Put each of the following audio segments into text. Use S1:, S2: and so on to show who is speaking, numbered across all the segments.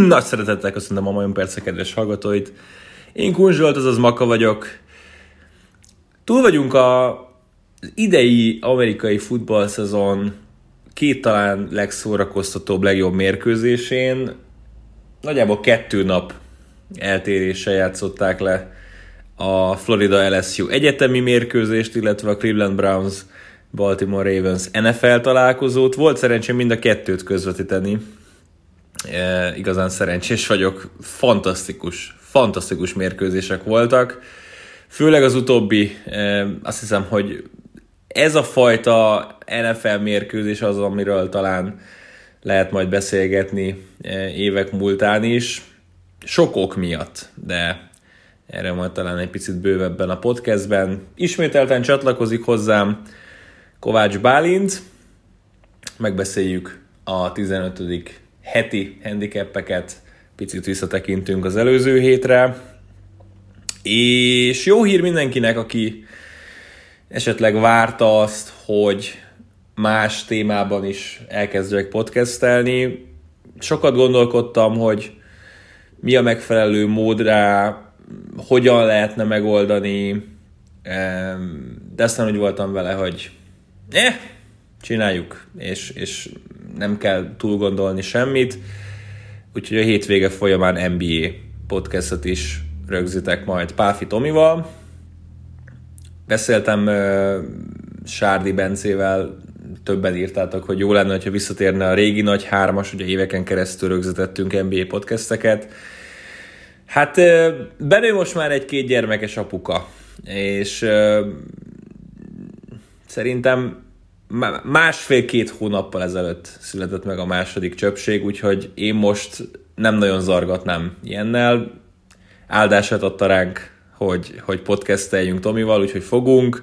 S1: Nagy szeretettel köszönöm a Majon Perce kedves hallgatóit. Én Kun Zsolt, azaz Maka vagyok. Túl vagyunk a idei amerikai futballszezon két talán legszórakoztatóbb, legjobb mérkőzésén. Nagyjából kettő nap eltéréssel játszották le a Florida LSU egyetemi mérkőzést, illetve a Cleveland Browns Baltimore Ravens NFL találkozót. Volt szerencsém mind a kettőt közvetíteni. Igazán szerencsés vagyok. Fantasztikus, fantasztikus mérkőzések voltak. Főleg az utóbbi, azt hiszem, hogy ez a fajta NFL mérkőzés az, amiről talán lehet majd beszélgetni évek múltán is. Sok ok miatt, de erre majd talán egy picit bővebben a podcastben. Ismételten csatlakozik hozzám Kovács Bálint, megbeszéljük a 15. heti handicapeket, picit visszatekintünk az előző hétre, és jó hír mindenkinek, aki esetleg várta azt, hogy más témában is elkezdjek podcastelni. Sokat gondolkodtam, hogy mi a megfelelő mód rá, hogyan lehetne megoldani, de aztán úgy voltam vele, hogy eh, csináljuk, és, és nem kell túl gondolni semmit. Úgyhogy a hétvége folyamán NBA podcastot is rögzítek majd Páfi Tomival. Beszéltem uh, Sárdi Bencével, többen írtátok, hogy jó lenne, ha visszatérne a régi nagy hármas, ugye éveken keresztül rögzítettünk NBA podcasteket. Hát uh, Benő most már egy-két gyermekes apuka, és uh, Szerintem másfél-két hónappal ezelőtt született meg a második csöpség, úgyhogy én most nem nagyon zargatnám ilyennel. Áldását adta ránk, hogy, hogy podcasteljünk Tomival, úgyhogy fogunk.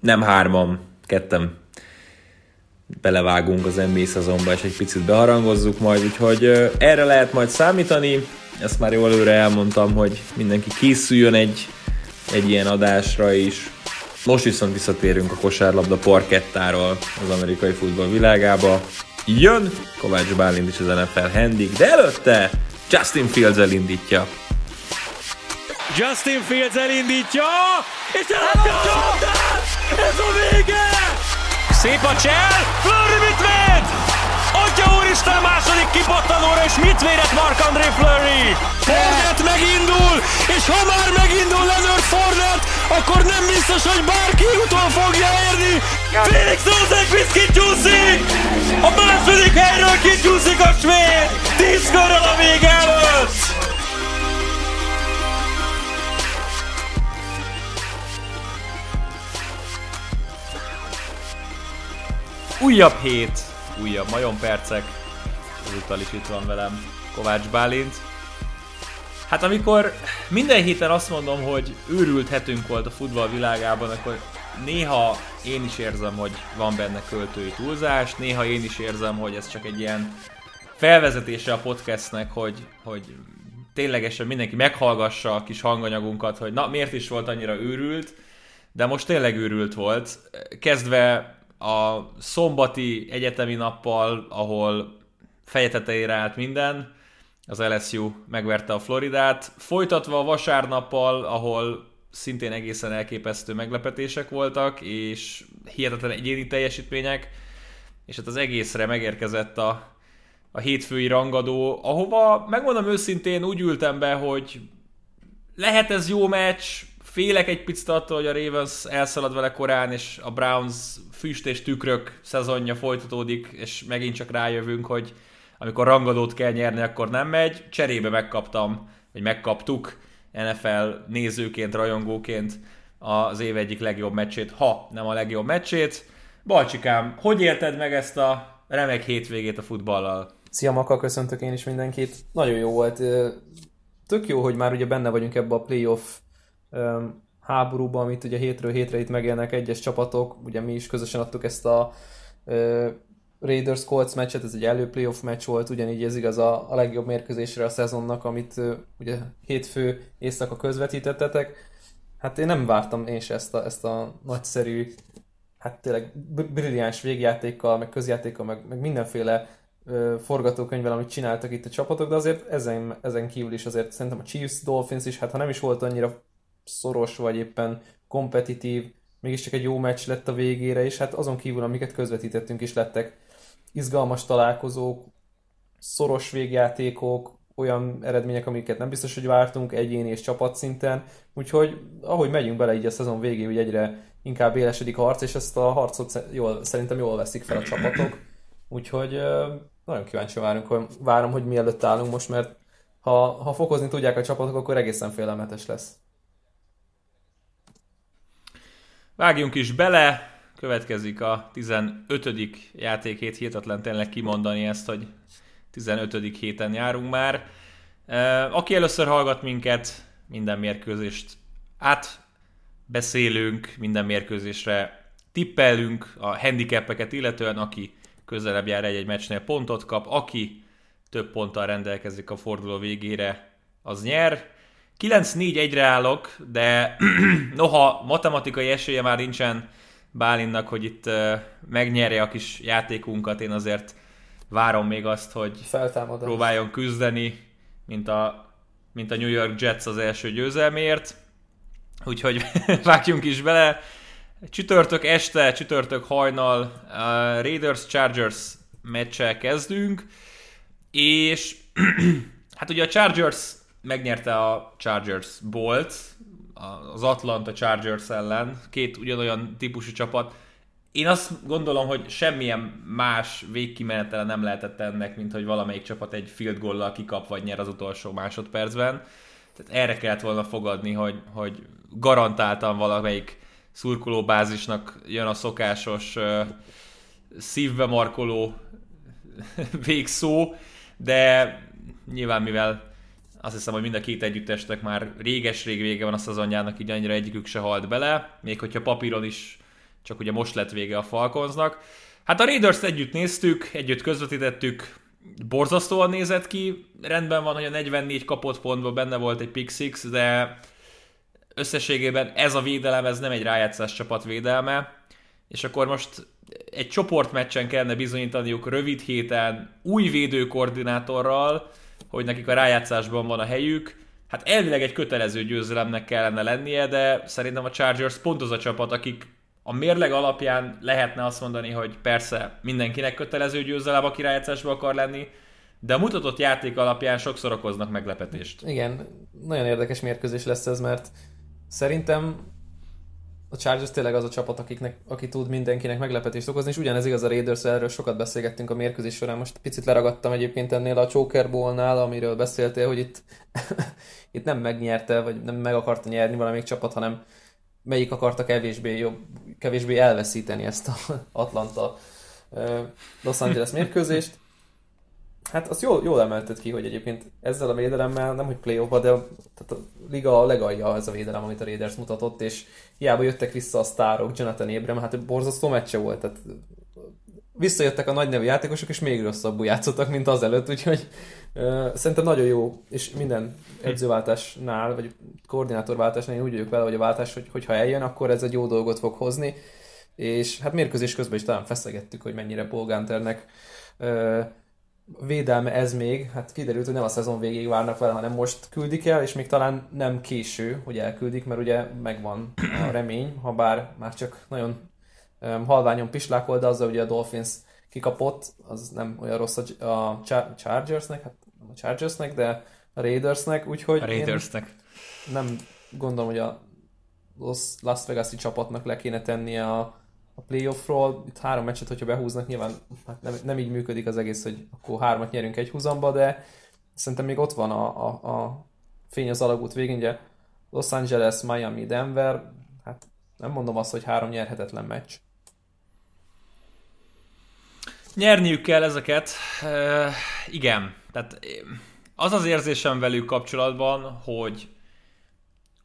S1: Nem hárman, kettem belevágunk az NBA szezonba, és egy picit beharangozzuk majd, úgyhogy erre lehet majd számítani. Ezt már jól előre elmondtam, hogy mindenki készüljön egy, egy ilyen adásra is. Most viszont visszatérünk a kosárlabda parkettáról az amerikai futball világába. Jön Kovács Bálint is az NFL handig, de előtte Justin Fields elindítja.
S2: Justin Fields elindítja, és elindítja! Ez a vége! Szép a csel, Flurry mit véd? Úristen, második kipattanóra, és mit védett Mark-André Fleury? Fornet megindul, és ha már megindul Leonard Fornet, akkor nem biztos, hogy bárki utol fogja érni. Felix Rosenqvist kicsúszik! A második helyről kicsúszik a svéd! Tíz körrel a vége előtt!
S1: Újabb hét, újabb Majon percek. Ezúttal is itt van velem Kovács Bálint. Hát amikor minden héten azt mondom, hogy őrült hetünk volt a futball világában, akkor néha én is érzem, hogy van benne költői túlzás, néha én is érzem, hogy ez csak egy ilyen felvezetése a podcastnek, hogy, hogy ténylegesen mindenki meghallgassa a kis hanganyagunkat, hogy na miért is volt annyira őrült, de most tényleg őrült volt. Kezdve a szombati egyetemi nappal, ahol fejetetejére állt minden, az LSU megverte a Floridát, folytatva a vasárnappal, ahol szintén egészen elképesztő meglepetések voltak, és hihetetlen egyéni teljesítmények, és hát az egészre megérkezett a, a hétfői rangadó, ahova megmondom őszintén úgy ültem be, hogy lehet ez jó meccs, félek egy picit attól, hogy a Ravens elszalad vele korán, és a Browns füst és tükrök szezonja folytatódik, és megint csak rájövünk, hogy amikor rangadót kell nyerni, akkor nem megy. Cserébe megkaptam, vagy megkaptuk NFL nézőként, rajongóként az év egyik legjobb meccsét, ha nem a legjobb meccsét. Balcsikám, hogy élted meg ezt a remek hétvégét a futballal?
S3: Szia Maka, köszöntök én is mindenkit. Nagyon jó volt. Tök jó, hogy már ugye benne vagyunk ebbe a playoff háborúban, amit ugye hétről hétre itt megjelennek egyes csapatok, ugye mi is közösen adtuk ezt a Raiders Colts meccset, ez egy elő playoff meccs volt, ugyanígy ez igaz a, legjobb mérkőzésre a szezonnak, amit ugye hétfő éjszaka közvetítettetek. Hát én nem vártam én se ezt a, ezt a nagyszerű, hát tényleg brilliáns végjátékkal, meg közjátékkal, meg, meg mindenféle forgatókönyvvel, amit csináltak itt a csapatok, de azért ezen, ezen kívül is azért szerintem a Chiefs, Dolphins is, hát ha nem is volt annyira szoros, vagy éppen kompetitív, mégiscsak egy jó meccs lett a végére, és hát azon kívül, amiket közvetítettünk is lettek izgalmas találkozók, szoros végjátékok, olyan eredmények, amiket nem biztos, hogy vártunk egyéni és csapatszinten, úgyhogy ahogy megyünk bele így a szezon végéig, egyre inkább élesedik a harc, és ezt a harcot jól, szerintem jól veszik fel a csapatok, úgyhogy nagyon kíváncsi várunk, hogy, várom, hogy mielőtt állunk most, mert ha, ha fokozni tudják a csapatok, akkor egészen félelmetes lesz.
S1: Vágjunk is bele, következik a 15. játékét, hihetetlen tényleg kimondani ezt, hogy 15. héten járunk már. Aki először hallgat minket, minden mérkőzést átbeszélünk, minden mérkőzésre tippelünk a handicapeket illetően, aki közelebb jár egy-egy meccsnél pontot kap, aki több ponttal rendelkezik a forduló végére, az nyer. 9-4-1-re állok, de noha matematikai esélye már nincsen Bálinnak, hogy itt megnyerje a kis játékunkat, én azért várom még azt, hogy
S3: Feltámadás.
S1: próbáljon küzdeni, mint a, mint a New York Jets az első győzelmért. Úgyhogy vágjunk is bele. Csütörtök este, csütörtök hajnal uh, Raiders Chargers meccsel kezdünk, és hát ugye a Chargers megnyerte a Chargers Bolt, az Atlanta Chargers ellen, két ugyanolyan típusú csapat. Én azt gondolom, hogy semmilyen más végkimenetele nem lehetett ennek, mint hogy valamelyik csapat egy field goal kikap vagy nyer az utolsó másodpercben. Tehát erre kellett volna fogadni, hogy, hogy garantáltan valamelyik szurkolóbázisnak jön a szokásos uh, szívbe markoló végszó, de nyilván mivel azt hiszem, hogy mind a két együttesnek már réges-rég vége van a szezonjának, így annyira egyikük se halt bele, még hogyha papíron is csak ugye most lett vége a Falconsnak. Hát a Raiders együtt néztük, együtt közvetítettük, borzasztóan nézett ki, rendben van, hogy a 44 kapott pontban benne volt egy pick six, de összességében ez a védelem, ez nem egy rájátszás csapat védelme, és akkor most egy csoportmeccsen kellene bizonyítaniuk rövid héten új védőkoordinátorral, hogy nekik a rájátszásban van a helyük. Hát elvileg egy kötelező győzelemnek kellene lennie, de szerintem a Chargers pont az a csapat, akik a mérleg alapján lehetne azt mondani, hogy persze mindenkinek kötelező győzelem, aki rájátszásban akar lenni, de a mutatott játék alapján sokszor okoznak meglepetést.
S3: Igen, nagyon érdekes mérkőzés lesz ez, mert szerintem a Chargers tényleg az a csapat, akiknek, aki tud mindenkinek meglepetést okozni, és ugyanez igaz a Raiders, erről sokat beszélgettünk a mérkőzés során, most picit leragadtam egyébként ennél a Choker Bowl-nál, amiről beszéltél, hogy itt, itt nem megnyerte, vagy nem meg akarta nyerni valamelyik csapat, hanem melyik akarta kevésbé, jobb, kevésbé elveszíteni ezt a Atlanta Los Angeles mérkőzést. Hát azt jól, jól emelted ki, hogy egyébként ezzel a védelemmel, nem hogy playoffba, de tehát a liga a legalja ez a védelem, amit a Raiders mutatott, és hiába jöttek vissza a sztárok, Jonathan Abraham, hát borzasztó meccse volt, tehát visszajöttek a nagy nevű játékosok, és még rosszabbul játszottak, mint az előtt, úgyhogy uh, szerintem nagyon jó, és minden edzőváltásnál, vagy koordinátorváltásnál én úgy vagyok vele, hogy a váltás, hogy, hogyha eljön, akkor ez egy jó dolgot fog hozni, és hát mérkőzés közben is talán feszegettük, hogy mennyire Paul Gunternek uh, védelme ez még, hát kiderült, hogy nem a szezon végéig várnak vele, hanem most küldik el, és még talán nem késő, hogy elküldik, mert ugye megvan a remény, ha bár már csak nagyon um, halványon pislákol, de azzal ugye a Dolphins kikapott, az nem olyan rossz a, a Chargersnek, hát nem a Chargersnek, de a Raidersnek, úgyhogy
S1: a Raidersnek.
S3: nem gondolom, hogy a Las Vegas-i csapatnak le kéne tennie a a playoffról, itt három meccset, hogyha behúznak, nyilván hát nem, nem így működik az egész, hogy akkor hármat nyerünk egy húzamba, de szerintem még ott van a, a, a fény az alagút végén, ugye Los Angeles, Miami, Denver, hát nem mondom azt, hogy három nyerhetetlen meccs.
S1: Nyerniük kell ezeket. E, igen, tehát az az érzésem velük kapcsolatban, hogy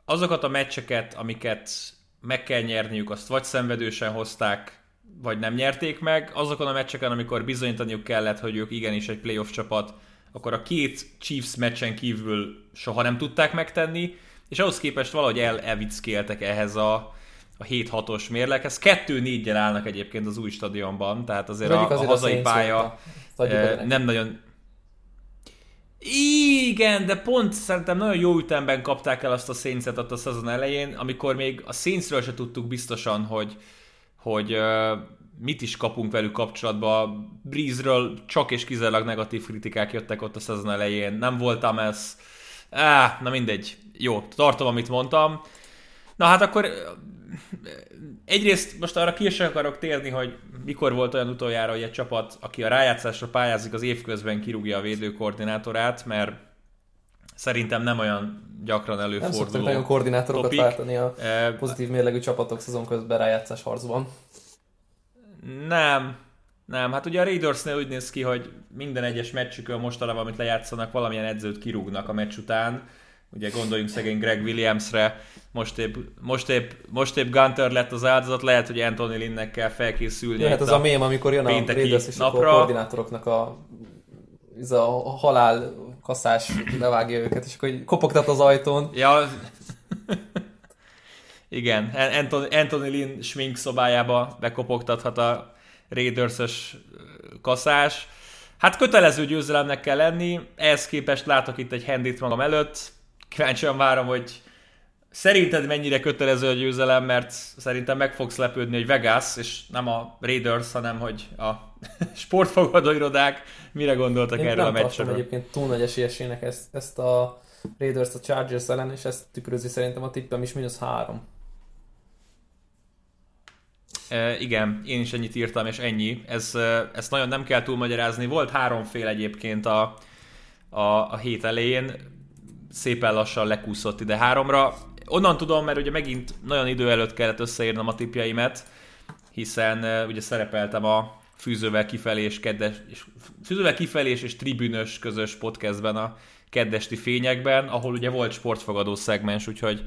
S1: azokat a meccseket, amiket meg kell nyerniük, azt vagy szenvedősen hozták, vagy nem nyerték meg. Azokon a meccseken, amikor bizonyítaniuk kellett, hogy ők igenis egy playoff csapat, akkor a két Chiefs meccsen kívül soha nem tudták megtenni, és ahhoz képest valahogy el elvickéltek ehhez a, a 7-6-os mérleghez. 2-4-jel állnak egyébként az új stadionban, tehát azért a, a hazai a pálya nem nagyon... Igen, de pont szerintem nagyon jó ütemben kapták el azt a saints a szezon elején, amikor még a Saintsről se tudtuk biztosan, hogy, hogy mit is kapunk velük kapcsolatban. Breeze-ről csak és kizárólag negatív kritikák jöttek ott a szezon elején. Nem voltam ez. Á, na mindegy. Jó, tartom, amit mondtam. Na hát akkor egyrészt most arra ki is akarok térni, hogy mikor volt olyan utoljára, hogy egy csapat, aki a rájátszásra pályázik, az évközben kirúgja a védőkoordinátorát, mert szerintem nem olyan gyakran előforduló. Nem szoktak
S3: nagyon koordinátorokat topik. váltani a pozitív mérlegű csapatok szezon közben rájátszás harcban.
S1: Nem, nem, hát ugye a Raidersnél úgy néz ki, hogy minden egyes meccsükön mostanában, amit lejátszanak, valamilyen edzőt kirúgnak a meccs után. Ugye gondoljunk szegény Greg Williamsre, most épp, most épp, most épp Gunter lett az áldozat, lehet, hogy Anthony Linnek kell felkészülni.
S3: Hát az a, a mém, amikor jön a Raiders és napra. a koordinátoroknak a, ez a halál kaszás levágja őket, és akkor kopogtat az ajtón.
S1: Ja, igen, Anthony, Anthony Lynn smink szobájába bekopogtathat a raiders kaszás. Hát kötelező győzelemnek kell lenni, ehhez képest látok itt egy handit magam előtt. Kíváncsian várom, hogy szerinted mennyire kötelező a győzelem, mert szerintem meg fogsz lepődni, hogy Vegas, és nem a Raiders, hanem hogy a sportfogadó irodák mire gondoltak Én erről a meccsről.
S3: Én egyébként túl nagy esélyesének ezt, ezt a Raiders a Chargers ellen, és ezt tükrözi szerintem a tippem is mínusz három.
S1: E, igen, én is ennyit írtam, és ennyi. Ez, ezt nagyon nem kell túlmagyarázni. Volt háromfél egyébként a, a, a hét elején, szépen lassan lekúszott ide háromra. Onnan tudom, mert ugye megint nagyon idő előtt kellett összeírnom a tipjeimet, hiszen ugye szerepeltem a fűzővel kifelé és kedves, és fűzővel kifelé és tribünös közös podcastben a keddesti fényekben, ahol ugye volt sportfogadó szegmens, úgyhogy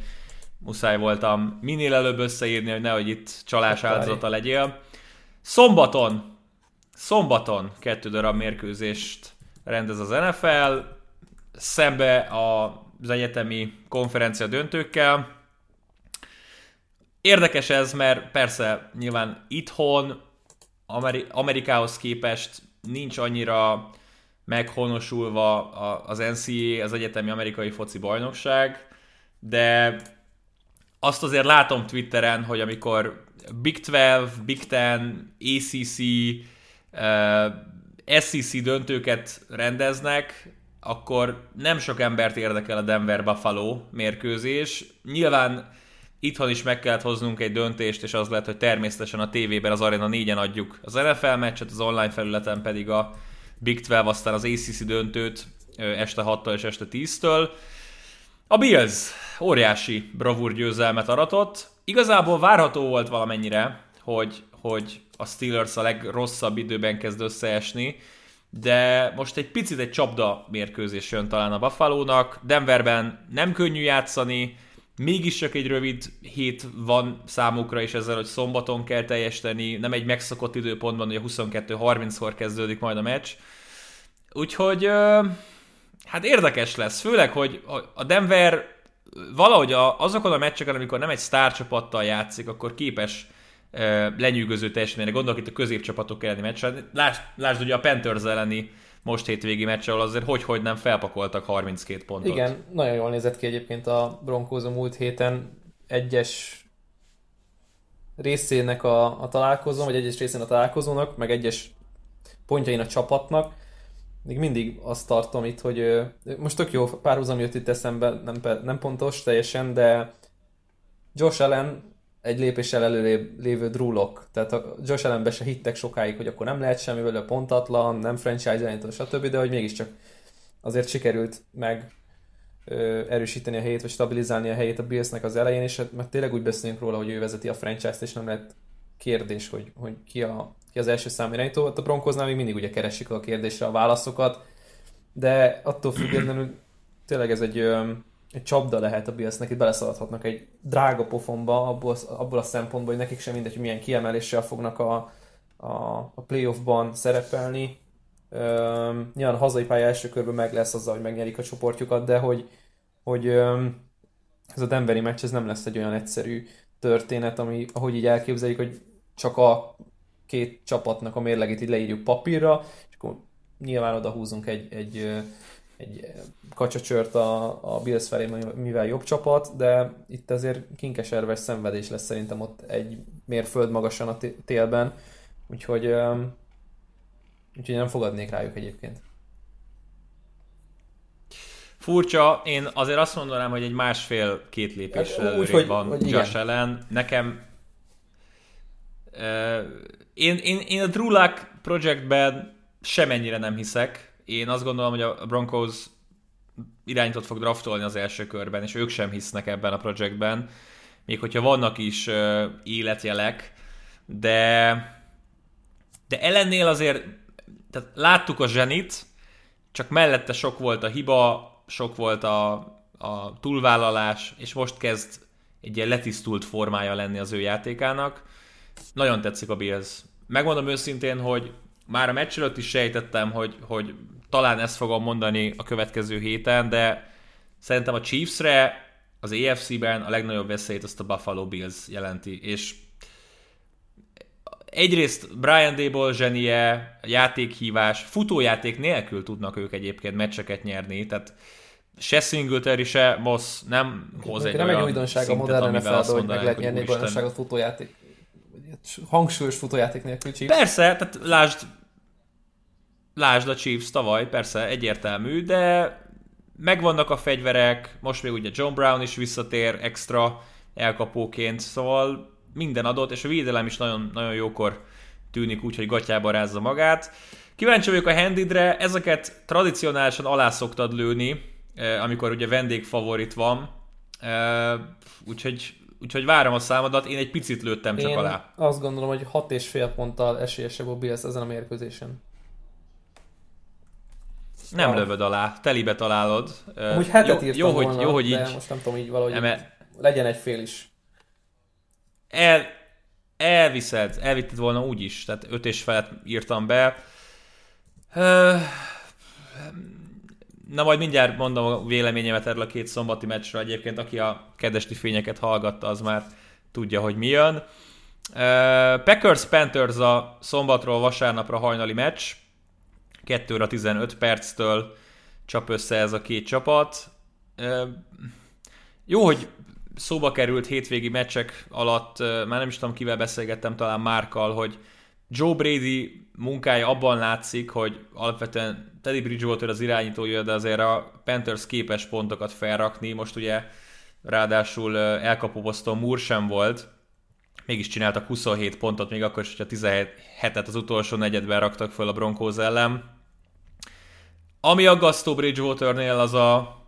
S1: muszáj voltam minél előbb összeírni, hogy nehogy itt csalás áldozata legyél. Szombaton, szombaton kettő darab mérkőzést rendez az NFL, szembe az egyetemi konferencia döntőkkel. Érdekes ez, mert persze nyilván itthon Ameri- Amerikához képest nincs annyira meghonosulva az NCAA, az egyetemi amerikai foci bajnokság, de azt azért látom Twitteren, hogy amikor Big 12, Big 10, ACC, SEC döntőket rendeznek, akkor nem sok embert érdekel a Denver Buffalo mérkőzés. Nyilván itthon is meg kellett hoznunk egy döntést, és az lehet, hogy természetesen a tévében az Arena 4-en adjuk az NFL meccset, az online felületen pedig a Big 12, aztán az ACC döntőt este 6-tól és este 10-től. A Bills óriási bravúr győzelmet aratott. Igazából várható volt valamennyire, hogy, hogy a Steelers a legrosszabb időben kezd összeesni, de most egy picit egy csapda mérkőzés jön talán a Buffalo-nak. Denverben nem könnyű játszani, mégis csak egy rövid hét van számukra is ezzel, hogy szombaton kell teljesíteni, nem egy megszokott időpontban, hogy a 22-30-kor kezdődik majd a meccs. Úgyhogy hát érdekes lesz, főleg, hogy a Denver valahogy azokon a meccseken, amikor nem egy sztárcsapattal játszik, akkor képes lenyűgöző teljesítményre. Gondolok itt a középcsapatok elleni meccsen. Lásd, lásd ugye a Panthers elleni most hétvégi meccs, ahol azért hogy-hogy nem felpakoltak 32 pontot.
S3: Igen, nagyon jól nézett ki egyébként a Broncos a múlt héten egyes részének a, a találkozón, vagy egyes részén a találkozónak, meg egyes pontjain a csapatnak. Még mindig azt tartom itt, hogy most tök jó párhuzam jött itt eszembe, nem, nem pontos teljesen, de Josh Allen egy lépéssel előrébb lévő drúlok. Tehát a Josh Allenbe se hittek sokáig, hogy akkor nem lehet semmi vele, pontatlan, nem franchise irányító, stb., de hogy mégiscsak azért sikerült meg ö, erősíteni a helyét, vagy stabilizálni a helyét a Billsnek az elején, és hát mert tényleg úgy beszélünk róla, hogy ő vezeti a franchise-t, és nem lehet kérdés, hogy, hogy ki, a, ki az első szám irányító. A Broncosnál még mindig ugye keresik a kérdésre a válaszokat, de attól függetlenül tényleg ez egy egy csapda lehet a Billsnek, itt beleszaladhatnak egy drága pofonba abból, abból a szempontból, hogy nekik sem mindegy, hogy milyen kiemeléssel fognak a, a, a playoffban szerepelni. Üm, nyilván a hazai pálya első körben meg lesz azzal, hogy megnyerik a csoportjukat, de hogy, hogy üm, ez a Denveri meccs ez nem lesz egy olyan egyszerű történet, ami, ahogy így elképzeljük, hogy csak a két csapatnak a mérlegét így leírjuk papírra, és akkor nyilván oda húzunk egy, egy, egy kacsacsört a, a Bills felé, mivel jobb csapat, de itt azért kinkeserves szenvedés lesz szerintem ott egy mérföld magasan a télben, úgyhogy, úgyhogy nem fogadnék rájuk egyébként.
S1: Furcsa, én azért azt mondanám, hogy egy másfél-két lépés hát, úgy, hogy, van hogy Josh ellen. Nekem uh, én, én, én a Drew Luck projektben semennyire nem hiszek. Én azt gondolom, hogy a Broncos irányított fog draftolni az első körben, és ők sem hisznek ebben a projektben, még hogyha vannak is uh, életjelek, de de ellennél azért tehát láttuk a zsenit, csak mellette sok volt a hiba, sok volt a, a túlvállalás, és most kezd egy ilyen letisztult formája lenni az ő játékának. Nagyon tetszik a Bills. Megmondom őszintén, hogy már a meccs előtt is sejtettem, hogy, hogy talán ezt fogom mondani a következő héten, de szerintem a Chiefsre az AFC-ben a legnagyobb veszélyt azt a Buffalo Bills jelenti, és egyrészt Brian Dable zsenie, játékhívás, futójáték nélkül tudnak ők egyébként meccseket nyerni, tehát se Singletary, se Moss nem hoz egy
S3: nem olyan egy újdonság a modern nfl hogy meg lehet nyerni bajnokságot futójáték hangsúlyos futójáték nélkül
S1: Chiefs. Persze, tehát lásd, lásd a Chiefs tavaly, persze egyértelmű, de megvannak a fegyverek, most még ugye John Brown is visszatér extra elkapóként, szóval minden adott, és a védelem is nagyon, nagyon jókor tűnik úgy, hogy gatyába rázza magát. Kíváncsi vagyok a handidre, ezeket tradicionálisan alá szoktad lőni, eh, amikor ugye vendégfavorit van, eh, úgyhogy, úgyhogy várom a számodat, én egy picit lőttem csak
S3: én
S1: alá.
S3: azt gondolom, hogy 6 és fél ponttal esélyesebb a Bills ezen a mérkőzésen.
S1: Nem ja. lövöd alá, telibe találod.
S3: Úgy hetet jó, jó, volna, hogy, jó, hogy így... most nem tudom, így valahogy eme... legyen egy fél is
S1: el, elviszed, elvitted volna úgy is, tehát öt és felet írtam be. Na majd mindjárt mondom a véleményemet erről a két szombati meccsről egyébként, aki a kedesti fényeket hallgatta, az már tudja, hogy mi jön. Packers Panthers a szombatról vasárnapra hajnali meccs, 2 15 perctől csap össze ez a két csapat. Jó, hogy szóba került hétvégi meccsek alatt, már nem is tudom kivel beszélgettem, talán Márkal, hogy Joe Brady munkája abban látszik, hogy alapvetően Teddy Bridgewater az irányítója, de azért a Panthers képes pontokat felrakni. Most ugye ráadásul elkapó Boston Moore sem volt, mégis csináltak 27 pontot, még akkor is, hogyha 17-et az utolsó negyedben raktak föl a Broncos ellen. Ami aggasztó Bridgewaternél az a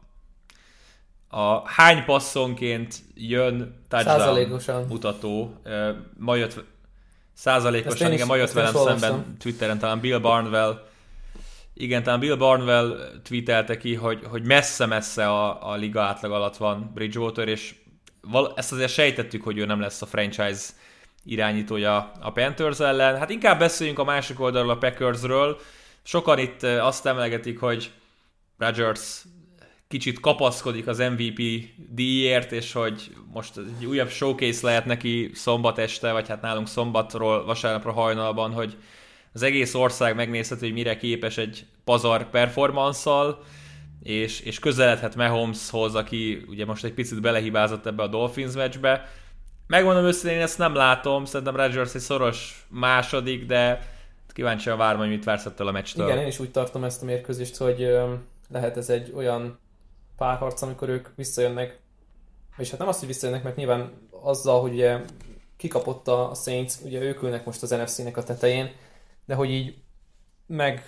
S1: a hány passzonként jön touchdown mutató. Ma jött százalékosan, igen, ma jött velem szemben Twitteren, talán Bill Barnwell igen, talán Bill Barnwell tweetelte ki, hogy, hogy messze-messze a, a liga átlag alatt van Bridgewater, és val- ezt azért sejtettük, hogy ő nem lesz a franchise irányítója a Panthers ellen. Hát inkább beszéljünk a másik oldalról, a Packersről. Sokan itt azt emlegetik, hogy Rodgers kicsit kapaszkodik az MVP díjért, és hogy most egy újabb showcase lehet neki szombat este, vagy hát nálunk szombatról, vasárnapra hajnalban, hogy az egész ország megnézheti, hogy mire képes egy pazar performanszal, és, és közeledhet Mahomeshoz, aki ugye most egy picit belehibázott ebbe a Dolphins meccsbe. Megmondom őszintén, én ezt nem látom, szerintem Rodgers egy szoros második, de kíváncsian várom, hogy mit vársz ettől a meccstől.
S3: Igen, én is úgy tartom ezt a mérkőzést, hogy lehet ez egy olyan párharc, amikor ők visszajönnek, és hát nem azt, hogy visszajönnek, mert nyilván azzal, hogy ugye kikapott a Saints, ugye ők ülnek most az NFC-nek a tetején, de hogy így meg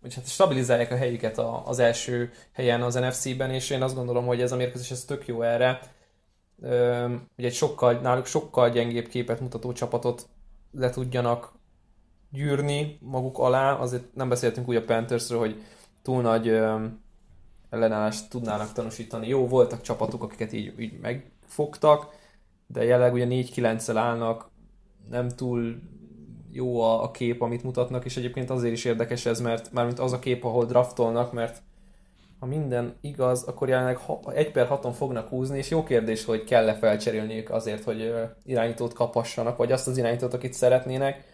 S3: vagy hát stabilizálják a helyüket az első helyen az NFC-ben, és én azt gondolom, hogy ez a mérkőzés ez tök jó erre. Ugye egy sokkal, náluk sokkal gyengébb képet mutató csapatot le tudjanak gyűrni maguk alá, azért nem beszéltünk úgy a Panthersről, hogy túl nagy ellenállást tudnának tanúsítani. Jó, voltak csapatok, akiket így, így megfogtak, de jelenleg ugye 4-9-el állnak, nem túl jó a, a kép, amit mutatnak, és egyébként azért is érdekes ez, mert mármint az a kép, ahol draftolnak, mert ha minden igaz, akkor jelenleg 1 per 6-on fognak húzni, és jó kérdés, hogy kell-e felcserélniük azért, hogy irányítót kapassanak, vagy azt az irányítót, akit szeretnének.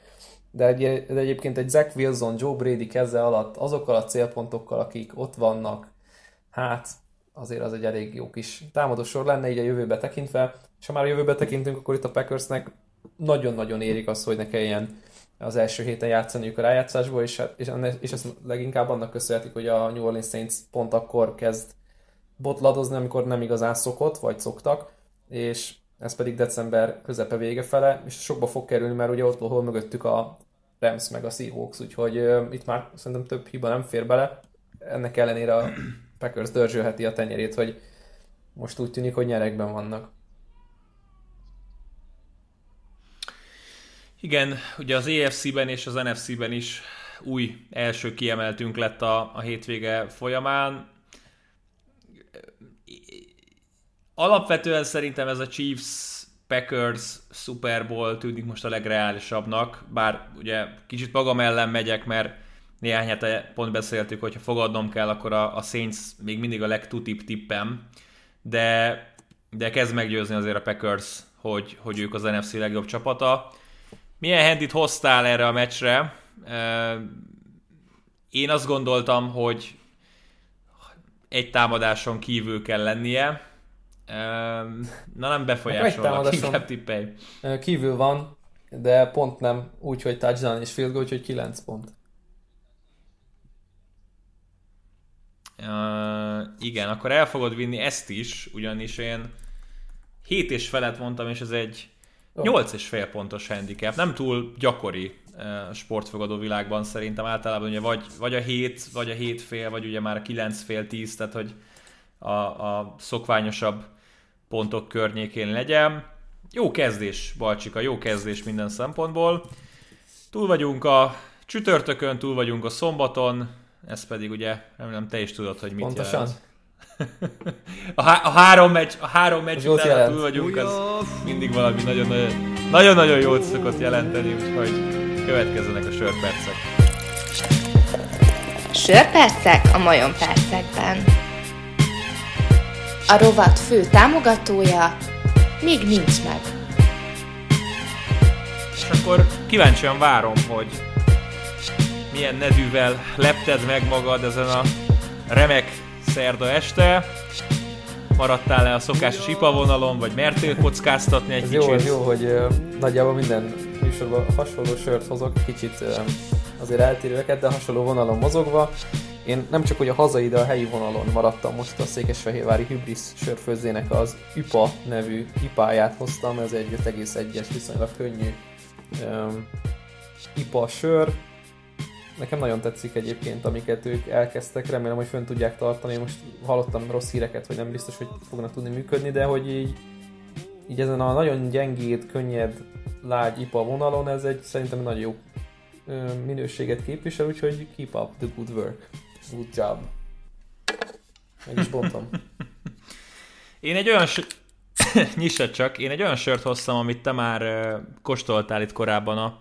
S3: De, egy, de egyébként egy Zach Wilson, Joe Brady keze alatt, azokkal a célpontokkal, akik ott vannak, hát azért az egy elég jó kis támadó sor lenne így a jövőbe tekintve, és ha már a jövőbe tekintünk, akkor itt a Packersnek nagyon-nagyon érik az, hogy ne kelljen az első héten játszaniuk a rájátszásból, és, hát- és, és ezt leginkább annak köszönhetik, hogy a New Orleans Saints pont akkor kezd botladozni, amikor nem igazán szokott, vagy szoktak, és ez pedig december közepe vége fele, és sokba fog kerülni, mert ugye ott hol mögöttük a Rams meg a Seahawks, úgyhogy uh, itt már szerintem több hiba nem fér bele. Ennek ellenére a Packers dörzsölheti a tenyerét, hogy most úgy tűnik, hogy nyerekben vannak.
S1: Igen, ugye az EFC-ben és az NFC-ben is új első kiemeltünk lett a, a hétvége folyamán. Alapvetően szerintem ez a Chiefs Packers Super Bowl tűnik most a legreálisabbnak, bár ugye kicsit magam ellen megyek, mert néhány hete pont beszéltük, hogy ha fogadnom kell, akkor a, a Saints még mindig a legtutibb tippem, de, de kezd meggyőzni azért a Packers, hogy, hogy ők az NFC legjobb csapata. Milyen handit hoztál erre a meccsre? Én azt gondoltam, hogy egy támadáson kívül kell lennie. Na nem befolyásolnak, inkább tippelj.
S3: Kívül van, de pont nem úgy, hogy touchdown és field goal, úgyhogy 9 pont.
S1: Uh, igen, akkor el fogod vinni ezt is, ugyanis én 7 és felet mondtam, és ez egy 8 és fél pontos handicap. Nem túl gyakori uh, sportfogadó világban szerintem általában ugye vagy, vagy a 7, vagy a 7 fél, vagy ugye már a 9 fél 10, tehát hogy a, a szokványosabb pontok környékén legyen. Jó kezdés, Balcsika, jó kezdés minden szempontból. Túl vagyunk a csütörtökön, túl vagyunk a szombaton, ez pedig ugye, remélem te is tudod, hogy mit Pontosan. jelent. a, há- a három meccs, a három meccs után jelent. túl vagyunk, az mindig valami nagyon-nagyon, nagyon-nagyon jót szokott jelenteni, úgyhogy következzenek a sörpercek.
S4: Sörpercek a Majon percekben. A rovat fő támogatója még nincs meg.
S1: És akkor kíváncsian várom, hogy milyen nedűvel lepted meg magad ezen a remek szerda este. Maradtál-e a szokásos IPA vonalon, vagy mertél kockáztatni egy
S3: Ez
S1: kicsit?
S3: Jó, jó, hogy nagyjából minden műsorban hasonló sört hozok, kicsit azért eltérőeket, de hasonló vonalon mozogva. Én nem csak hogy a hazai, de a helyi vonalon maradtam most a Székesfehérvári Hybris sörfőzének az IPA nevű IPA-ját hoztam, ez egy 5,1-es viszonylag könnyű um, IPA sör, Nekem nagyon tetszik egyébként, amiket ők elkezdtek, remélem, hogy fönn tudják tartani. Most hallottam rossz híreket, hogy nem biztos, hogy fognak tudni működni, de hogy így, így ezen a nagyon gyengét, könnyed, lágy IPA vonalon ez egy szerintem nagyon jó minőséget képvisel, úgyhogy keep up the good work. Good job. Meg is bontom.
S1: Én egy olyan nyissad csak, én egy olyan sört hoztam, amit te már kóstoltál itt korábban a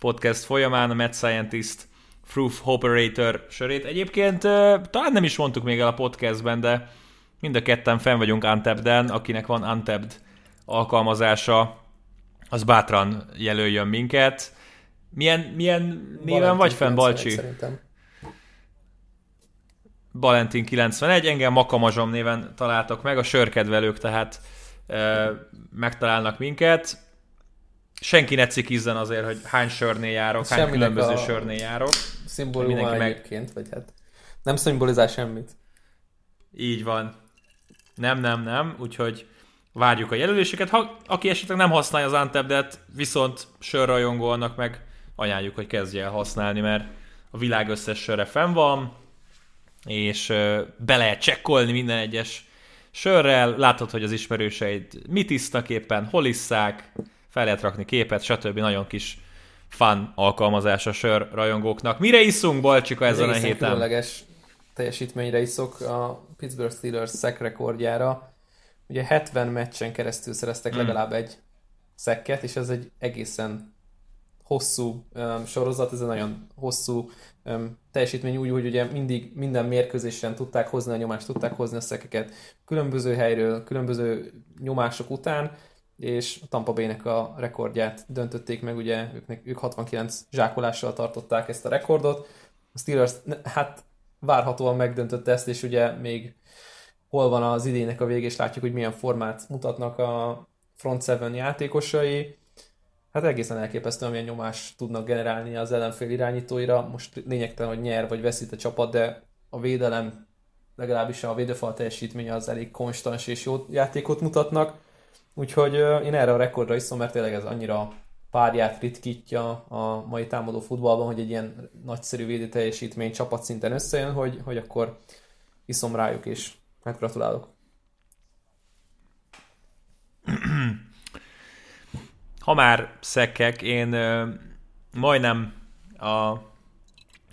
S1: podcast folyamán, a Mad Scientist Proof Operator sörét. Egyébként talán nem is mondtuk még el a podcastben, de mind a ketten fenn vagyunk Untapped-en, akinek van Untapped alkalmazása, az bátran jelöljön minket. Milyen, milyen néven Valentin vagy fenn, Balcsi? Szerintem. Valentin 91, engem Makamazsom néven találtak meg, a sörkedvelők tehát e, megtalálnak minket senki ne cikizzen azért, hogy hány sörnél járok, hány különböző a sörnél járok.
S3: Szimbóluma egyébként, meg... vagy hát nem szimbolizál semmit.
S1: Így van. Nem, nem, nem, úgyhogy várjuk a jelöléseket. Ha, aki esetleg nem használja az Antebdet, viszont sörrajongónak meg ajánljuk, hogy kezdje el használni, mert a világ összes sörre fenn van, és be lehet csekkolni minden egyes sörrel, látod, hogy az ismerőseid mit isznak éppen, hol isszák, fel lehet rakni képet, stb. Nagyon kis fun alkalmazás a sör rajongóknak. Mire iszunk, Balcsika, ezen a héten?
S3: különleges teljesítményre iszok a Pittsburgh Steelers szek rekordjára. Ugye 70 meccsen keresztül szereztek hmm. legalább egy szekket, és ez egy egészen hosszú um, sorozat, ez egy nagyon hosszú um, teljesítmény úgy, hogy ugye mindig minden mérkőzésen tudták hozni a nyomást, tudták hozni a szekeket különböző helyről, különböző nyomások után, és a Tampa Bay-nek a rekordját döntötték meg, ugye ők, ők 69 zsákolással tartották ezt a rekordot, a Steelers hát várhatóan megdöntötte ezt, és ugye még hol van az idének a vége, és látjuk, hogy milyen formát mutatnak a front seven játékosai. Hát egészen elképesztő, milyen nyomást tudnak generálni az ellenfél irányítóira. Most lényegtelen, hogy nyer vagy veszít a csapat, de a védelem, legalábbis a védőfal teljesítménye az elég konstans és jó játékot mutatnak. Úgyhogy én erre a rekordra iszom, mert tényleg ez annyira párját ritkítja a mai támadó futballban, hogy egy ilyen nagyszerű védő teljesítmény csapatszinten összejön, hogy, hogy akkor iszom rájuk, és hát gratulálok.
S1: Ha már szekkek, én ö, majdnem a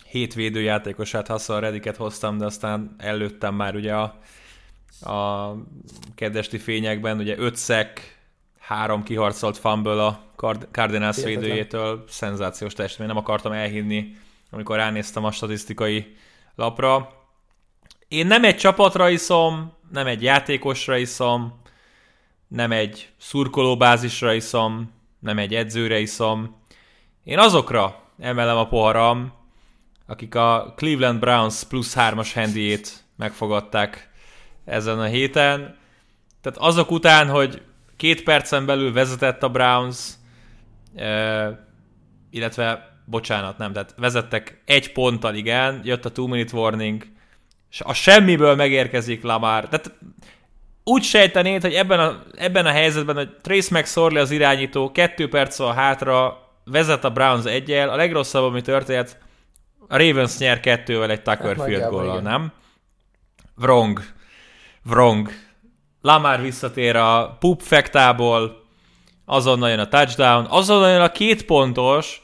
S1: hét védőjátékosát Hassan Rediket hoztam, de aztán előttem már ugye a, a kedvesti fényekben, ugye öt szek, három kiharcolt fumble a Cardinals Hihetetlen. védőjétől, szenzációs teljesítmény, nem akartam elhinni, amikor ránéztem a statisztikai lapra. Én nem egy csapatra iszom, nem egy játékosra iszom, nem egy szurkolóbázisra iszom, nem egy edzőre iszom. Én azokra emelem a poharam, akik a Cleveland Browns plusz hármas handyét megfogadták ezen a héten. Tehát azok után, hogy két percen belül vezetett a Browns, illetve, bocsánat, nem, tehát vezettek egy ponttal, igen, jött a two minute warning, és a semmiből megérkezik Lamar. Tehát úgy sejtenéd, hogy ebben a, ebben a helyzetben, hogy Trace McSorley az irányító, kettő perc a hátra, vezet a Browns egyel, a legrosszabb, ami történt, a Ravens nyer kettővel egy Tucker hát, field goal nem? Wrong. Wrong. Lamar visszatér a pup fektából, azonnal jön a touchdown, azonnal jön a két pontos,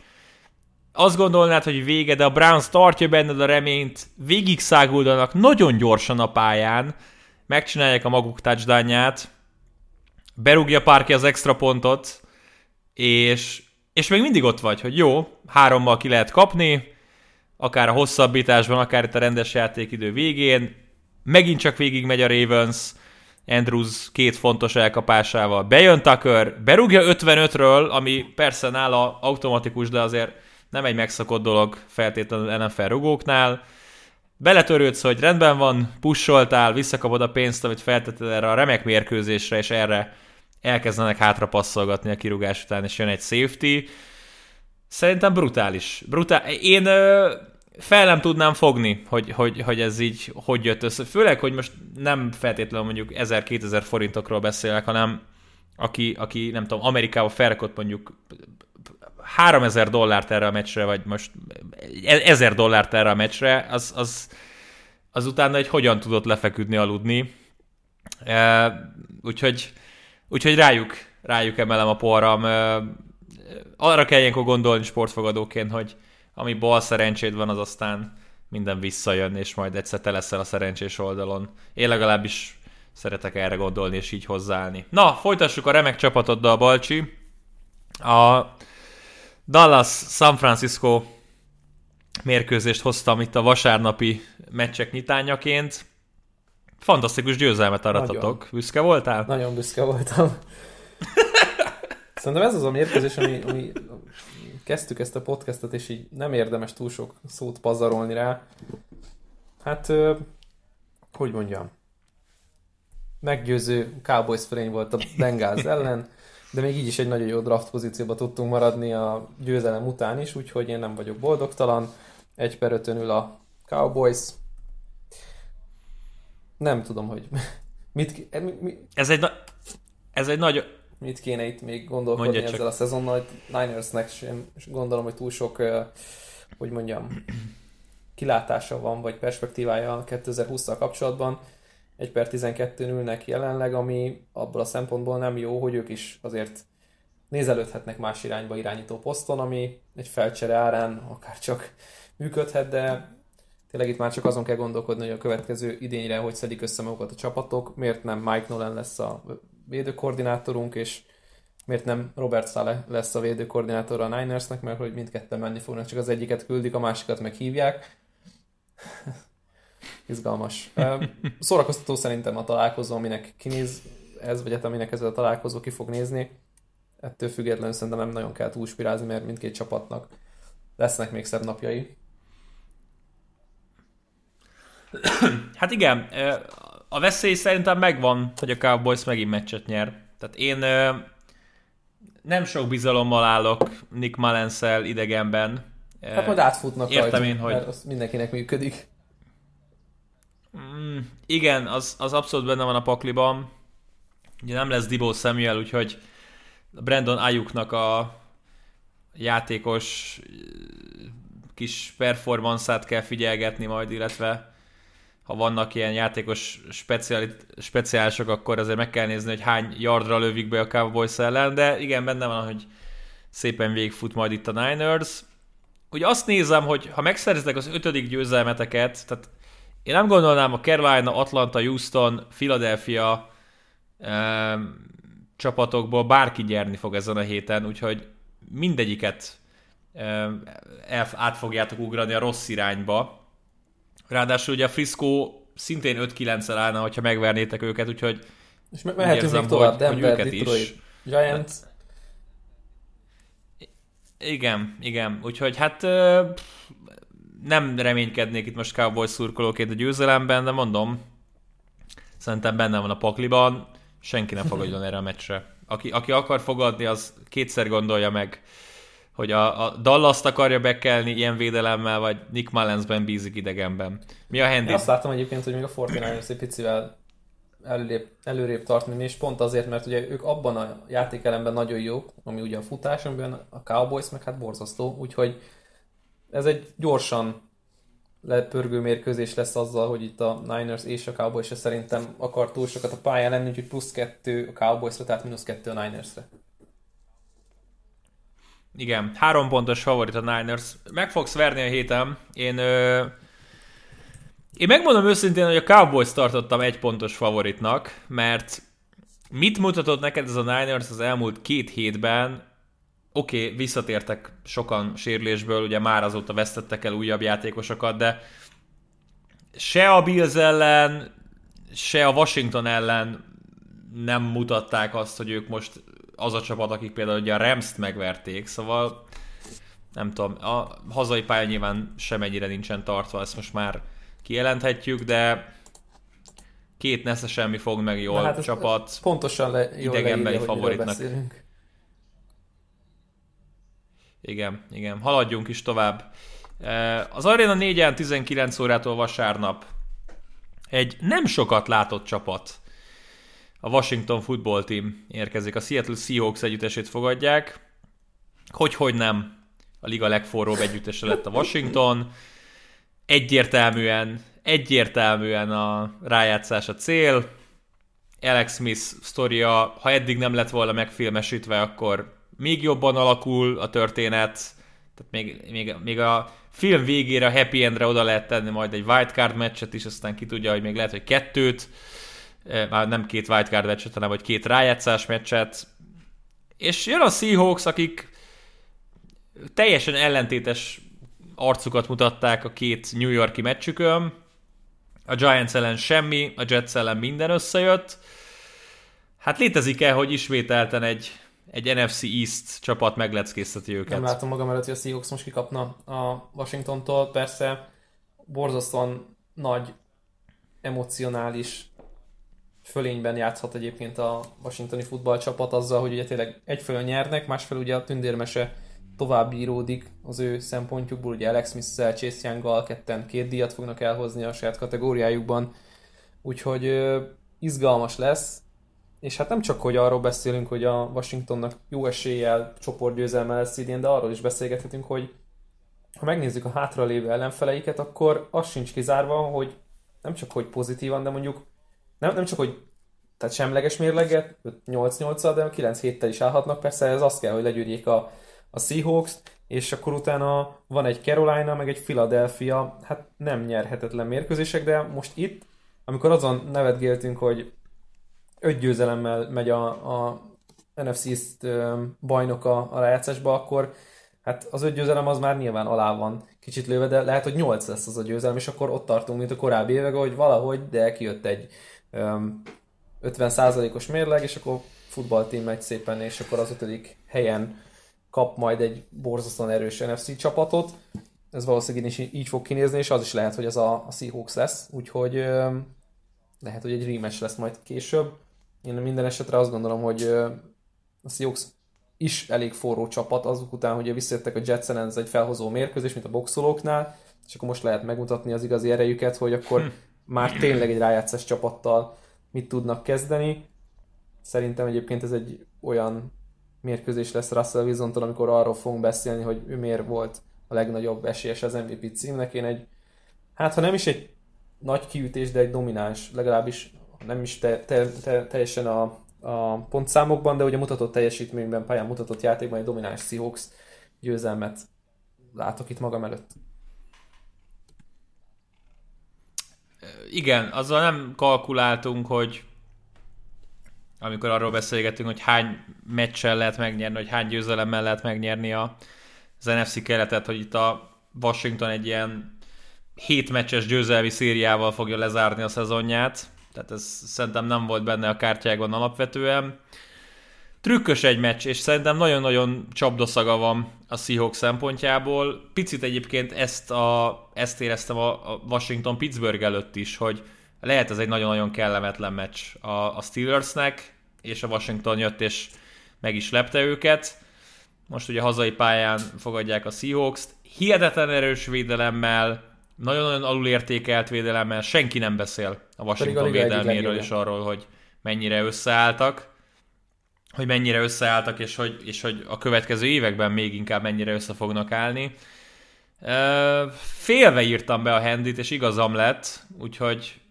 S1: azt gondolnád, hogy vége, de a Browns tartja benned a reményt, végig száguldanak nagyon gyorsan a pályán, megcsinálják a maguk touchdownját, berúgja Parky az extra pontot, és, és még mindig ott vagy, hogy jó, hárommal ki lehet kapni, akár a hosszabbításban, akár itt a rendes játékidő végén, megint csak végig megy a Ravens, Andrews két fontos elkapásával. Bejön Tucker, berúgja 55-ről, ami persze nála automatikus, de azért nem egy megszokott dolog feltétlenül NFL rugóknál. Beletörődsz, hogy rendben van, pusoltál, visszakapod a pénzt, amit feltetted erre a remek mérkőzésre, és erre elkezdenek hátra passzolgatni a kirúgás után, és jön egy safety. Szerintem brutális. Brutál. Én ö, fel nem tudnám fogni, hogy, hogy, hogy ez így hogy jött össze. Főleg, hogy most nem feltétlenül mondjuk 1000-2000 forintokról beszélek, hanem aki, aki nem tudom, Amerikába felrakott mondjuk 3000 dollárt erre a meccsre, vagy most 1000 dollárt erre a meccsre, az, az, az utána egy hogyan tudott lefeküdni, aludni. E, úgyhogy, úgyhogy rájuk, rájuk emelem a porram. E, arra kell ilyenkor gondolni sportfogadóként, hogy ami bal szerencséd van, az aztán minden visszajön, és majd egyszer te leszel a szerencsés oldalon. Én legalábbis szeretek erre gondolni, és így hozzáállni. Na, folytassuk a remek csapatoddal, Balcsi. A Dallas-San Francisco mérkőzést hoztam itt a vasárnapi meccsek nyitányaként. Fantasztikus győzelmet aratatok. Büszke voltál?
S3: Nagyon büszke voltam. Szerintem ez az a mérkőzés, ami, ami kezdtük ezt a podcastot, és így nem érdemes túl sok szót pazarolni rá. Hát, hogy mondjam, meggyőző Cowboys felény volt a Bengals ellen, de még így is egy nagyon jó draft pozícióba tudtunk maradni a győzelem után is, úgyhogy én nem vagyok boldogtalan. Egy per ül a Cowboys. Nem tudom, hogy mit... Mi, mi,
S1: ez egy, na, ez egy nagy,
S3: mit kéne itt még gondolkodni Mondja ezzel csak. a szezonnal. Ninersnek sem gondolom, hogy túl sok, hogy mondjam, kilátása van, vagy perspektívája 2020-szal kapcsolatban. 1 per 12 ülnek jelenleg, ami abból a szempontból nem jó, hogy ők is azért nézelődhetnek más irányba irányító poszton, ami egy felcsere árán akár csak működhet, de tényleg itt már csak azon kell gondolkodni, hogy a következő idényre hogy szedik össze magukat a csapatok, miért nem Mike Nolan lesz a védőkoordinátorunk, és miért nem Robert Saleh lesz a védőkoordinátor a Ninersnek, mert hogy mindketten menni fognak, csak az egyiket küldik, a másikat meg hívják. Izgalmas. Szórakoztató szerintem a találkozó, aminek kinéz ez, vagy hát aminek ez a találkozó ki fog nézni. Ettől függetlenül szerintem nem nagyon kell túlspirázni, mert mindkét csapatnak lesznek még szebb napjai.
S1: Hát igen, a veszély szerintem megvan, hogy a Cowboys megint meccset nyer. Tehát én nem sok bizalommal állok Nick mullens idegenben.
S3: Hát majd átfutnak
S1: Értem rajta, én, hogy...
S3: mert az mindenkinek működik.
S1: Mm, igen, az, az abszolút benne van a pakliban. Ugye nem lesz Dibo Samuel, úgyhogy Brandon Ayuknak a játékos kis performance kell figyelgetni majd, illetve ha vannak ilyen játékos speciálisok, akkor azért meg kell nézni, hogy hány yardra lövik be a Cowboys ellen, de igen, benne van, hogy szépen végigfut majd itt a Niners. Ugye azt nézem, hogy ha megszereznek az ötödik győzelmeteket, tehát én nem gondolnám a Carolina, Atlanta, Houston, Philadelphia eh, csapatokból bárki gyerni fog ezen a héten, úgyhogy mindegyiket eh, át fogjátok ugrani a rossz irányba. Ráadásul ugye a Frisco szintén 5-9-el állna, hogyha megvernétek őket, úgyhogy
S3: és me- mehetünk még tovább, hogy, Denver, hogy őket Detroit, is. Giants.
S1: Igen, igen. Úgyhogy hát nem reménykednék itt most Cowboys szurkolóként a győzelemben, de mondom, szerintem benne van a pakliban, senki nem fogadjon erre a meccsre. Aki, aki akar fogadni, az kétszer gondolja meg, hogy a, a Dallas-t akarja bekelni ilyen védelemmel, vagy Nick Mullensben bízik idegenben. Mi a handy?
S3: azt láttam egyébként, hogy még a 49ers egy picivel előrébb, előrébb tartani, és pont azért, mert ugye ők abban a játékelemben nagyon jók, ami ugye a futás, amiben a Cowboys meg hát borzasztó, úgyhogy ez egy gyorsan lepörgő mérkőzés lesz azzal, hogy itt a Niners és a Cowboys szerintem akar túl sokat a pályán lenni, úgyhogy plusz kettő a Cowboysra, tehát mínusz kettő a Ninersre.
S1: Igen, három pontos favorit a Niners. Meg fogsz verni a héten. Én, ö... én megmondom őszintén, hogy a Cowboys tartottam egy pontos favoritnak, mert mit mutatott neked ez a Niners az elmúlt két hétben? Oké, okay, visszatértek sokan sérülésből, ugye már azóta vesztettek el újabb játékosokat, de se a Bills ellen, se a Washington ellen nem mutatták azt, hogy ők most az a csapat, akik például ugye a Rams-t megverték, szóval nem tudom, a hazai pálya nyilván semennyire nincsen tartva, ezt most már kijelenthetjük, de két nesze semmi fog meg jól hát csapat.
S3: Pontosan le, jól idegenbeli leírja, favoritnak.
S1: Igen, igen. Haladjunk is tovább. Az Arena 4-en 19 órától vasárnap egy nem sokat látott csapat a Washington Football Team érkezik. A Seattle Seahawks együttesét fogadják. Hogy, hogy nem. A liga legforróbb együttese lett a Washington. Egyértelműen, egyértelműen a rájátszás a cél. Alex Smith sztoria, ha eddig nem lett volna megfilmesítve, akkor még jobban alakul a történet. Tehát még, még, még a film végére, a happy endre oda lehet tenni majd egy wildcard meccset is, aztán ki tudja, hogy még lehet, hogy kettőt már nem két wildcard meccset, hanem vagy két rájátszás meccset. És jön a Seahawks, akik teljesen ellentétes arcukat mutatták a két New Yorki meccsükön. A Giants ellen semmi, a Jets ellen minden összejött. Hát létezik-e, hogy ismételten egy, egy NFC East csapat megleckészteti őket?
S3: Nem látom magam előtt, hogy a Seahawks most kikapna a Washingtontól. Persze borzasztóan nagy emocionális fölényben játszhat egyébként a washingtoni futballcsapat azzal, hogy ugye tényleg egyfelől nyernek, másfelől ugye a tündérmese tovább íródik az ő szempontjukból, ugye Alex Smith-szel, Chase young ketten két díjat fognak elhozni a saját kategóriájukban, úgyhogy ö, izgalmas lesz, és hát nem csak, hogy arról beszélünk, hogy a Washingtonnak jó eséllyel csoportgyőzelme lesz idén, de arról is beszélgethetünk, hogy ha megnézzük a hátralévő ellenfeleiket, akkor az sincs kizárva, hogy nem csak hogy pozitívan, de mondjuk nem, nem csak, hogy tehát semleges mérleget, 8-8 de 9 héttel is állhatnak, persze ez azt kell, hogy legyűrjék a, a Seahawks, és akkor utána van egy Carolina, meg egy Philadelphia, hát nem nyerhetetlen mérkőzések, de most itt, amikor azon nevetgéltünk, hogy öt győzelemmel megy a, a NFC East bajnoka a rájátszásba, akkor hát az öt győzelem az már nyilván alá van kicsit lőve, de lehet, hogy nyolc lesz az a győzelem, és akkor ott tartunk, mint a korábbi évek, hogy valahogy, de kijött egy um, 50%-os mérleg, és akkor futballtím megy szépen, és akkor az ötödik helyen kap majd egy borzasztóan erős NFC csapatot. Ez valószínűleg is így fog kinézni, és az is lehet, hogy ez a, a Seahawks lesz, úgyhogy lehet, hogy egy rematch lesz majd később. Én minden esetre azt gondolom, hogy a Seahawks is elég forró csapat, azok után, hogy visszajöttek a Jetsen, ez egy felhozó mérkőzés, mint a boxolóknál, és akkor most lehet megmutatni az igazi erejüket, hogy akkor hm. már tényleg egy rájátszás csapattal mit tudnak kezdeni. Szerintem egyébként ez egy olyan mérkőzés lesz Russell wilson amikor arról fogunk beszélni, hogy ő miért volt a legnagyobb esélyes az MVP címnek. Én egy, hát ha nem is egy nagy kiütés, de egy domináns, legalábbis nem is te, te, te, teljesen a, a pontszámokban, de ugye mutatott teljesítményben, pályán mutatott játékban egy domináns Seahawks győzelmet látok itt magam előtt.
S1: Igen, azzal nem kalkuláltunk, hogy amikor arról beszélgetünk, hogy hány meccsel lehet megnyerni, hogy hány győzelemmel lehet megnyerni a, az NFC keretet, hogy itt a Washington egy ilyen 7 meccses győzelmi szériával fogja lezárni a szezonját, tehát ez szerintem nem volt benne a kártyákon alapvetően. Trükkös egy meccs, és szerintem nagyon-nagyon csapdoszaga van a Seahawks szempontjából. Picit egyébként ezt, a, ezt éreztem a Washington-Pittsburgh előtt is, hogy lehet ez egy nagyon-nagyon kellemetlen meccs a, a Steelersnek, és a Washington jött és meg is lepte őket. Most ugye hazai pályán fogadják a Seahawks-t. Hihetetlen erős védelemmel, nagyon-nagyon alulértékelt védelemmel, senki nem beszél a Washington a védelméről és arról, hogy mennyire összeálltak hogy mennyire összeálltak, és hogy, és hogy a következő években még inkább mennyire össze fognak állni. Félve írtam be a handit, és igazam lett, úgyhogy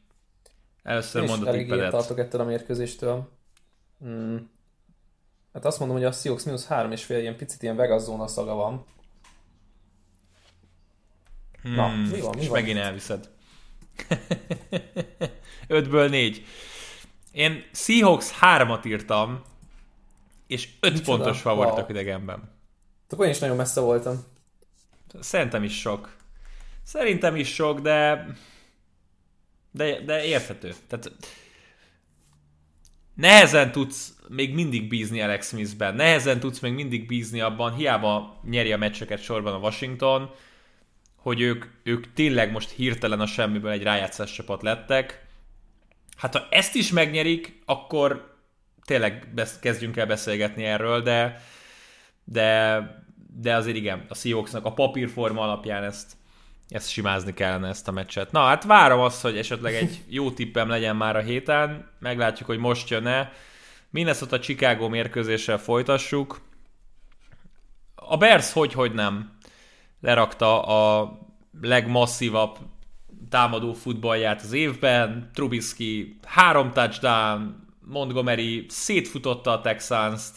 S1: először mondott a tippedet.
S3: tartok ettől a mérkőzéstől. Hmm. Hát azt mondom, hogy a Seahawks mínusz három és fél ilyen picit ilyen Vegas zóna szaga van.
S1: Hmm, Na, mi van, mi és van? megint elviszed. Ötből négy. Én Seahawks hármat írtam, és öt Micsoda? pontos favoritok wow. idegenben.
S3: Akkor én is nagyon messze voltam.
S1: Szerintem is sok. Szerintem is sok, de de, de érthető. Tehát nehezen tudsz még mindig bízni Alex Smithben, nehezen tudsz még mindig bízni abban, hiába nyeri a meccseket sorban a Washington, hogy ők, ők tényleg most hirtelen a semmiből egy rájátszás csapat lettek. Hát ha ezt is megnyerik, akkor tényleg besz- kezdjünk el beszélgetni erről, de, de, de azért igen, a Seahawksnak a papírforma alapján ezt, ezt simázni kellene ezt a meccset. Na hát várom azt, hogy esetleg egy jó tippem legyen már a héten, meglátjuk, hogy most jön-e. Minnesota Chicago mérkőzéssel folytassuk. A Bears hogy-hogy nem lerakta a legmasszívabb támadó futballját az évben. Trubisky három touchdown, Montgomery szétfutotta a Texans-t,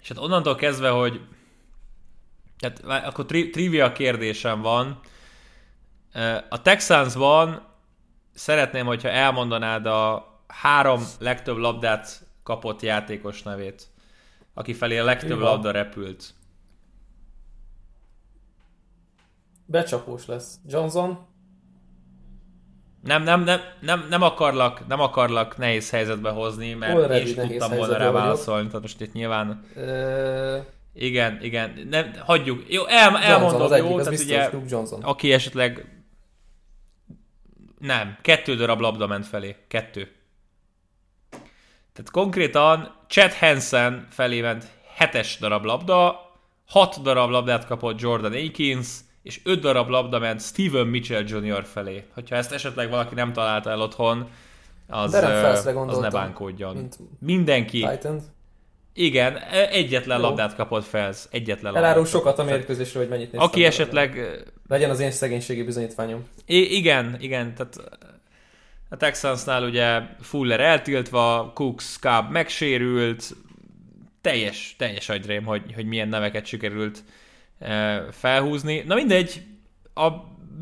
S1: és hát onnantól kezdve, hogy tehát akkor tri- trivia kérdésem van. A Texansban szeretném, hogyha elmondanád a három legtöbb labdát kapott játékos nevét, aki felé a legtöbb Igen. labda repült.
S3: Becsapós lesz. Johnson?
S1: Nem, nem, nem, nem, nem akarlak, nem akarlak nehéz helyzetbe hozni, mert Already én is tudtam volna rá válaszolni, tehát most itt nyilván... Uh... Igen, igen, nem, hagyjuk. Jó, el, elmondom, Johnson, jó, egyik, tehát ugye, Johnson. aki esetleg nem, kettő darab labda ment felé, kettő. Tehát konkrétan Chad Hansen felé ment hetes darab labda, hat darab labdát kapott Jordan Akins, és 5 darab labda ment Steven Mitchell Jr. felé. Hogyha ezt esetleg valaki nem találta el otthon, az, az ne bánkódjon. Mindenki. Titan. Igen, e, egyetlen Jó. labdát kapott fel, egyetlen.
S3: Elárul sokat a mérkőzésről, hogy mennyit
S1: néztem. Aki esetleg...
S3: Legyen az én szegénységi bizonyítványom.
S1: I- igen, igen, tehát a Texansnál ugye Fuller eltiltva, Cooks, Cobb megsérült, teljes, teljes agyrém, hogy, hogy milyen neveket sikerült felhúzni. Na mindegy, a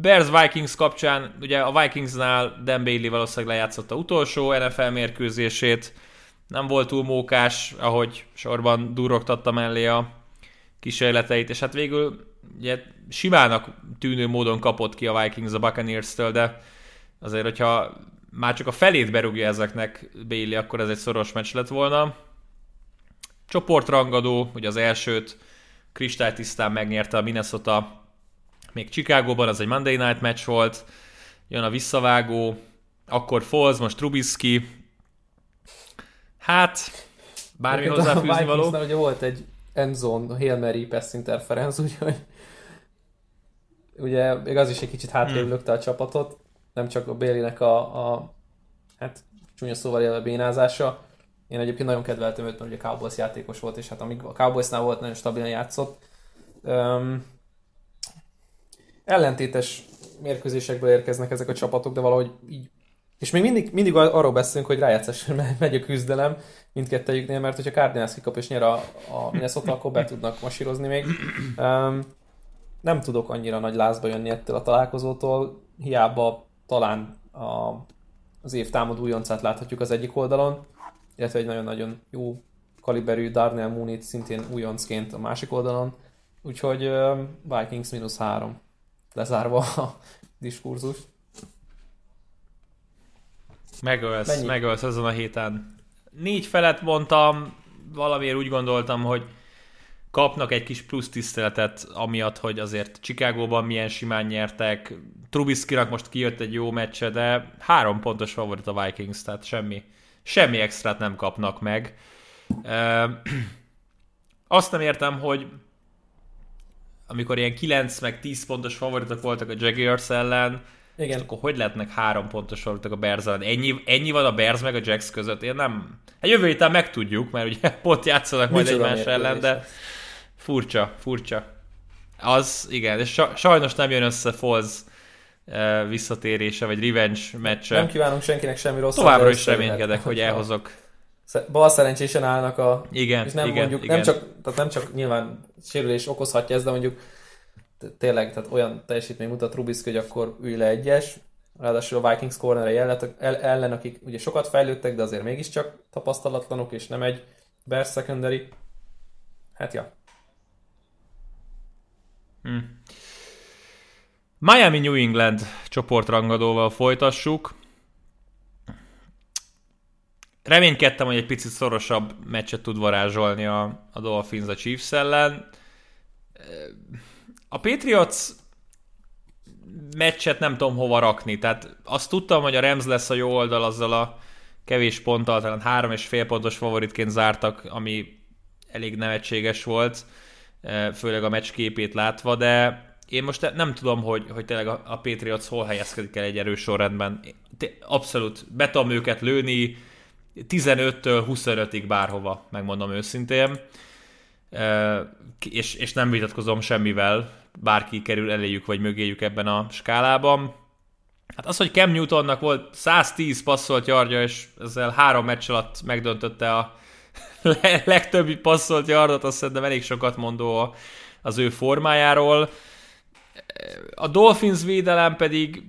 S1: Bears Vikings kapcsán, ugye a Vikingsnál Dan Bailey valószínűleg lejátszotta utolsó NFL mérkőzését, nem volt túl mókás, ahogy sorban durogtatta mellé a kísérleteit, és hát végül ugye simának tűnő módon kapott ki a Vikings a Buccaneers-től, de azért, hogyha már csak a felét berúgja ezeknek Bailey, akkor ez egy szoros meccs lett volna. Csoportrangadó, ugye az elsőt kristálytisztán megnyerte a Minnesota, még Chicagóban az egy Monday Night match volt, jön a visszavágó, akkor Foles, most Trubisky. Hát, bármi hozzáfűzni való.
S3: ugye volt egy endzone Hail Mary pass interference, úgyhogy ugye még az is egy kicsit hátrébb hmm. lökte a csapatot, nem csak a Bélinek a, a hát csúnya szóval élve bénázása. Én egyébként nagyon kedveltem őt, mert ugye Cowboys játékos volt, és hát amíg a Cowboysnál volt, nagyon stabilan játszott. Um, ellentétes mérkőzésekből érkeznek ezek a csapatok, de valahogy így és még mindig, mindig arról beszélünk, hogy rájátszásra megy a küzdelem mindkettőjüknél, mert hogyha Cardinals kikap és nyer a, a Minnesota, akkor be tudnak masírozni még. Um, nem tudok annyira nagy lázba jönni ettől a találkozótól, hiába talán a, az év támadó újoncát láthatjuk az egyik oldalon, illetve egy nagyon-nagyon jó kaliberű Darnell Mooney szintén újoncként a másik oldalon, úgyhogy Vikings mínusz három lezárva a diskurzust.
S1: Megölsz, Mennyi? megölsz ezen a héten. Négy felett mondtam, valamiért úgy gondoltam, hogy kapnak egy kis plusz tiszteletet, amiatt, hogy azért Chicagóban milyen simán nyertek. Trubiskynak most kijött egy jó meccse, de három pontos favorit a Vikings, tehát semmi, semmi extrát nem kapnak meg. azt nem értem, hogy amikor ilyen 9 meg 10 pontos favoritok voltak a Jaguars ellen, igen. És akkor hogy lehetnek három pontos favoritok a Bears ellen? Ennyi, ennyi van a Bears meg a Jacks között? Én nem... Egy jövő héten megtudjuk, mert ugye pont játszanak majd egymás ellen, de furcsa, furcsa. Az, igen, és sajnos nem jön össze Foz visszatérése, vagy revenge meccse.
S3: Nem kívánunk senkinek semmi rosszat.
S1: Továbbra is reménykedek, hogy elhozok
S3: bal szerencsésen állnak a...
S1: Igen,
S3: és nem
S1: igen,
S3: mondjuk,
S1: igen.
S3: Nem, csak, tehát nem csak nyilván sérülés okozhatja ez, de mondjuk tényleg tehát olyan teljesítmény mutat Trubisky, hogy akkor ülj le egyes, ráadásul a Vikings corner ellen, akik ugye sokat fejlődtek, de azért mégiscsak tapasztalatlanok, és nem egy Bears secondary. Hát ja.
S1: Hmm. Miami New England csoportrangadóval folytassuk. Reménykedtem, hogy egy picit szorosabb meccset tud varázsolni a, a Dolphins a Chiefs ellen. A Patriots meccset nem tudom hova rakni, tehát azt tudtam, hogy a Rams lesz a jó oldal azzal a kevés ponttal, talán három és fél pontos favoritként zártak, ami elég nevetséges volt, főleg a meccs képét látva, de én most nem tudom, hogy, hogy tényleg a, a Patriots hol helyezkedik el egy erős sorrendben. Abszolút be tudom őket lőni, 15-től 25-ig bárhova, megmondom őszintén. És, és nem vitatkozom semmivel, bárki kerül eléjük vagy mögéjük ebben a skálában. Hát az, hogy Cam Newtonnak volt 110 passzolt yardja, és ezzel három meccs alatt megdöntötte a legtöbbi passzolt yardot, azt szerintem elég sokat mondó az ő formájáról. A Dolphins védelem pedig,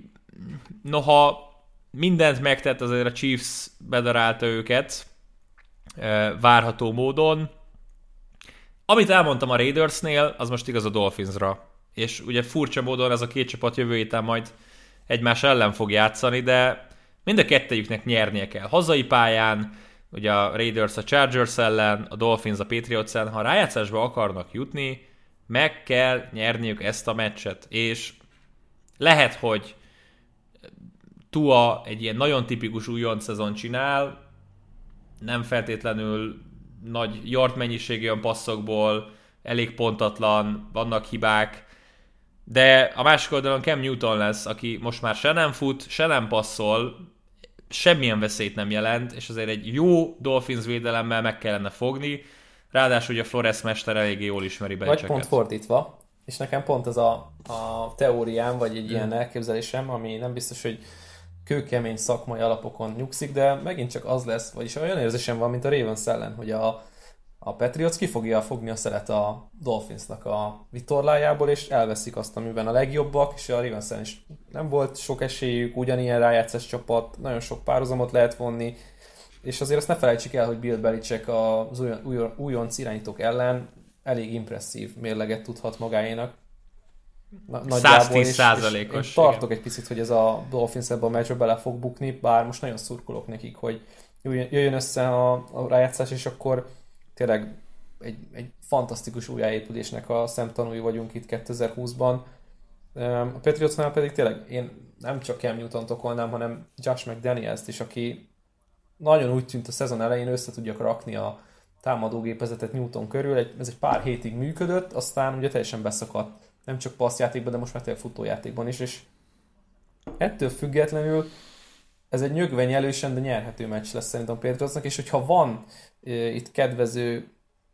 S1: noha mindent megtett, azért a Chiefs bedarálta őket várható módon. Amit elmondtam a Raidersnél, az most igaz a Dolphinsra. És ugye furcsa módon ez a két csapat jövő héten majd egymás ellen fog játszani, de mind a kettejüknek nyernie kell. Hazai pályán, ugye a Raiders a Chargers ellen, a Dolphins a Patriots ellen, ha rájátszásba akarnak jutni, meg kell nyerniük ezt a meccset. És lehet, hogy Tua egy ilyen nagyon tipikus újonc szezon csinál, nem feltétlenül nagy yard mennyiségű olyan passzokból, elég pontatlan, vannak hibák, de a másik oldalon Cam Newton lesz, aki most már se nem fut, se nem passzol, semmilyen veszélyt nem jelent, és azért egy jó Dolphins védelemmel meg kellene fogni, ráadásul ugye a Flores mester eléggé jól ismeri be.
S3: Vagy pont fordítva, és nekem pont ez a, a teóriám, vagy egy ilyen hmm. elképzelésem, ami nem biztos, hogy kőkemény szakmai alapokon nyugszik, de megint csak az lesz, vagyis olyan érzésem van, mint a Ravens ellen, hogy a, a Patriots ki fogja fogni a szeret a Dolphinsnak a vitorlájából, és elveszik azt, amiben a legjobbak, és a Ravens is nem volt sok esélyük, ugyanilyen rájátszás csapat, nagyon sok párhuzamot lehet vonni, és azért azt ne felejtsük el, hogy Bill Belichick az újon, újon, újonc irányítók ellen elég impresszív mérleget tudhat magáénak.
S1: Na, 110 százalékos.
S3: Én tartok igen. egy picit, hogy ez a Dolphins ebben a meccsbe bele fog bukni, bár most nagyon szurkolok nekik, hogy jöjjön össze a, a rájátszás, és akkor tényleg egy, egy fantasztikus újjáépülésnek a szemtanúi vagyunk itt 2020-ban. A Patriotsnál pedig tényleg én nem csak Cam Newton okolnám, hanem Josh McDaniels-t is, aki nagyon úgy tűnt a szezon elején össze tudjak rakni a támadógépezetet Newton körül, egy, ez egy pár hétig működött, aztán ugye teljesen beszakadt, nem csak passzjátékban, de most már tényleg futójátékban is, és ettől függetlenül ez egy nyögvenyelősen, de nyerhető meccs lesz szerintem Patriotsnak, és hogyha van e, itt kedvező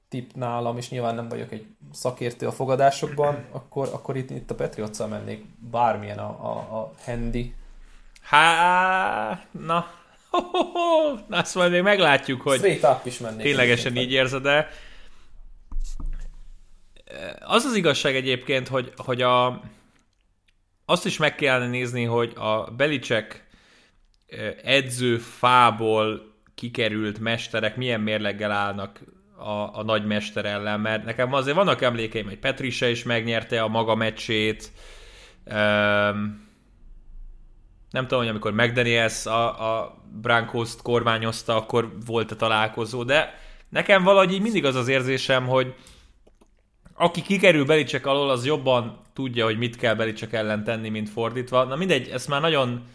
S3: tip nálam, és nyilván nem vagyok egy szakértő a fogadásokban, akkor, akkor itt, itt a patriots mennék bármilyen a, a, a handy.
S1: Há, na. Na azt majd még meglátjuk, hogy
S3: is mennék
S1: ténylegesen így érzed de az az igazság egyébként, hogy, hogy a, azt is meg kellene nézni, hogy a Belicek edző fából kikerült mesterek milyen mérleggel állnak a, a nagy mester ellen, mert nekem azért vannak emlékeim, hogy Petrisa is megnyerte a maga meccsét, um, nem tudom, hogy amikor McDaniels a, a Broncos-t kormányozta, akkor volt a találkozó, de nekem valahogy így mindig az az érzésem, hogy aki kikerül Belicek alól, az jobban tudja, hogy mit kell Belicek ellen tenni, mint fordítva. Na mindegy, ez már nagyon,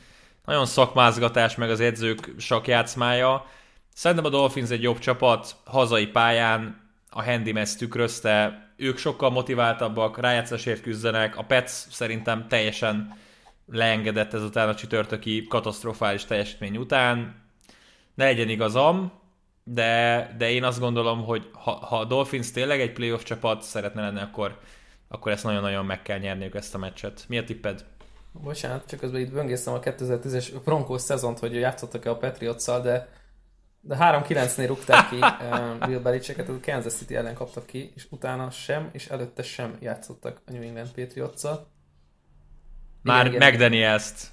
S1: nagyon szakmázgatás, meg az edzők sakjátszmája. Szerintem a Dolphins egy jobb csapat, hazai pályán a handy ezt tükrözte, ők sokkal motiváltabbak, rájátszásért küzdenek, a Pets szerintem teljesen leengedett ezután a csütörtöki katasztrofális teljesítmény után. Ne legyen igazam, de, de én azt gondolom, hogy ha, ha a Dolphins tényleg egy playoff csapat szeretne lenni, akkor, akkor ezt nagyon-nagyon meg kell nyerniük ezt a meccset. Mi a tipped?
S3: Bocsánat, csak közben itt böngésztem a 2010-es Broncos szezont, hogy játszottak-e a patriots de de 3-9-nél rúgták ki uh, Bill Belichicket, a Kansas City ellen kaptak ki, és utána sem, és előtte sem játszottak a New England patriots -szal.
S1: Már McDaniels-t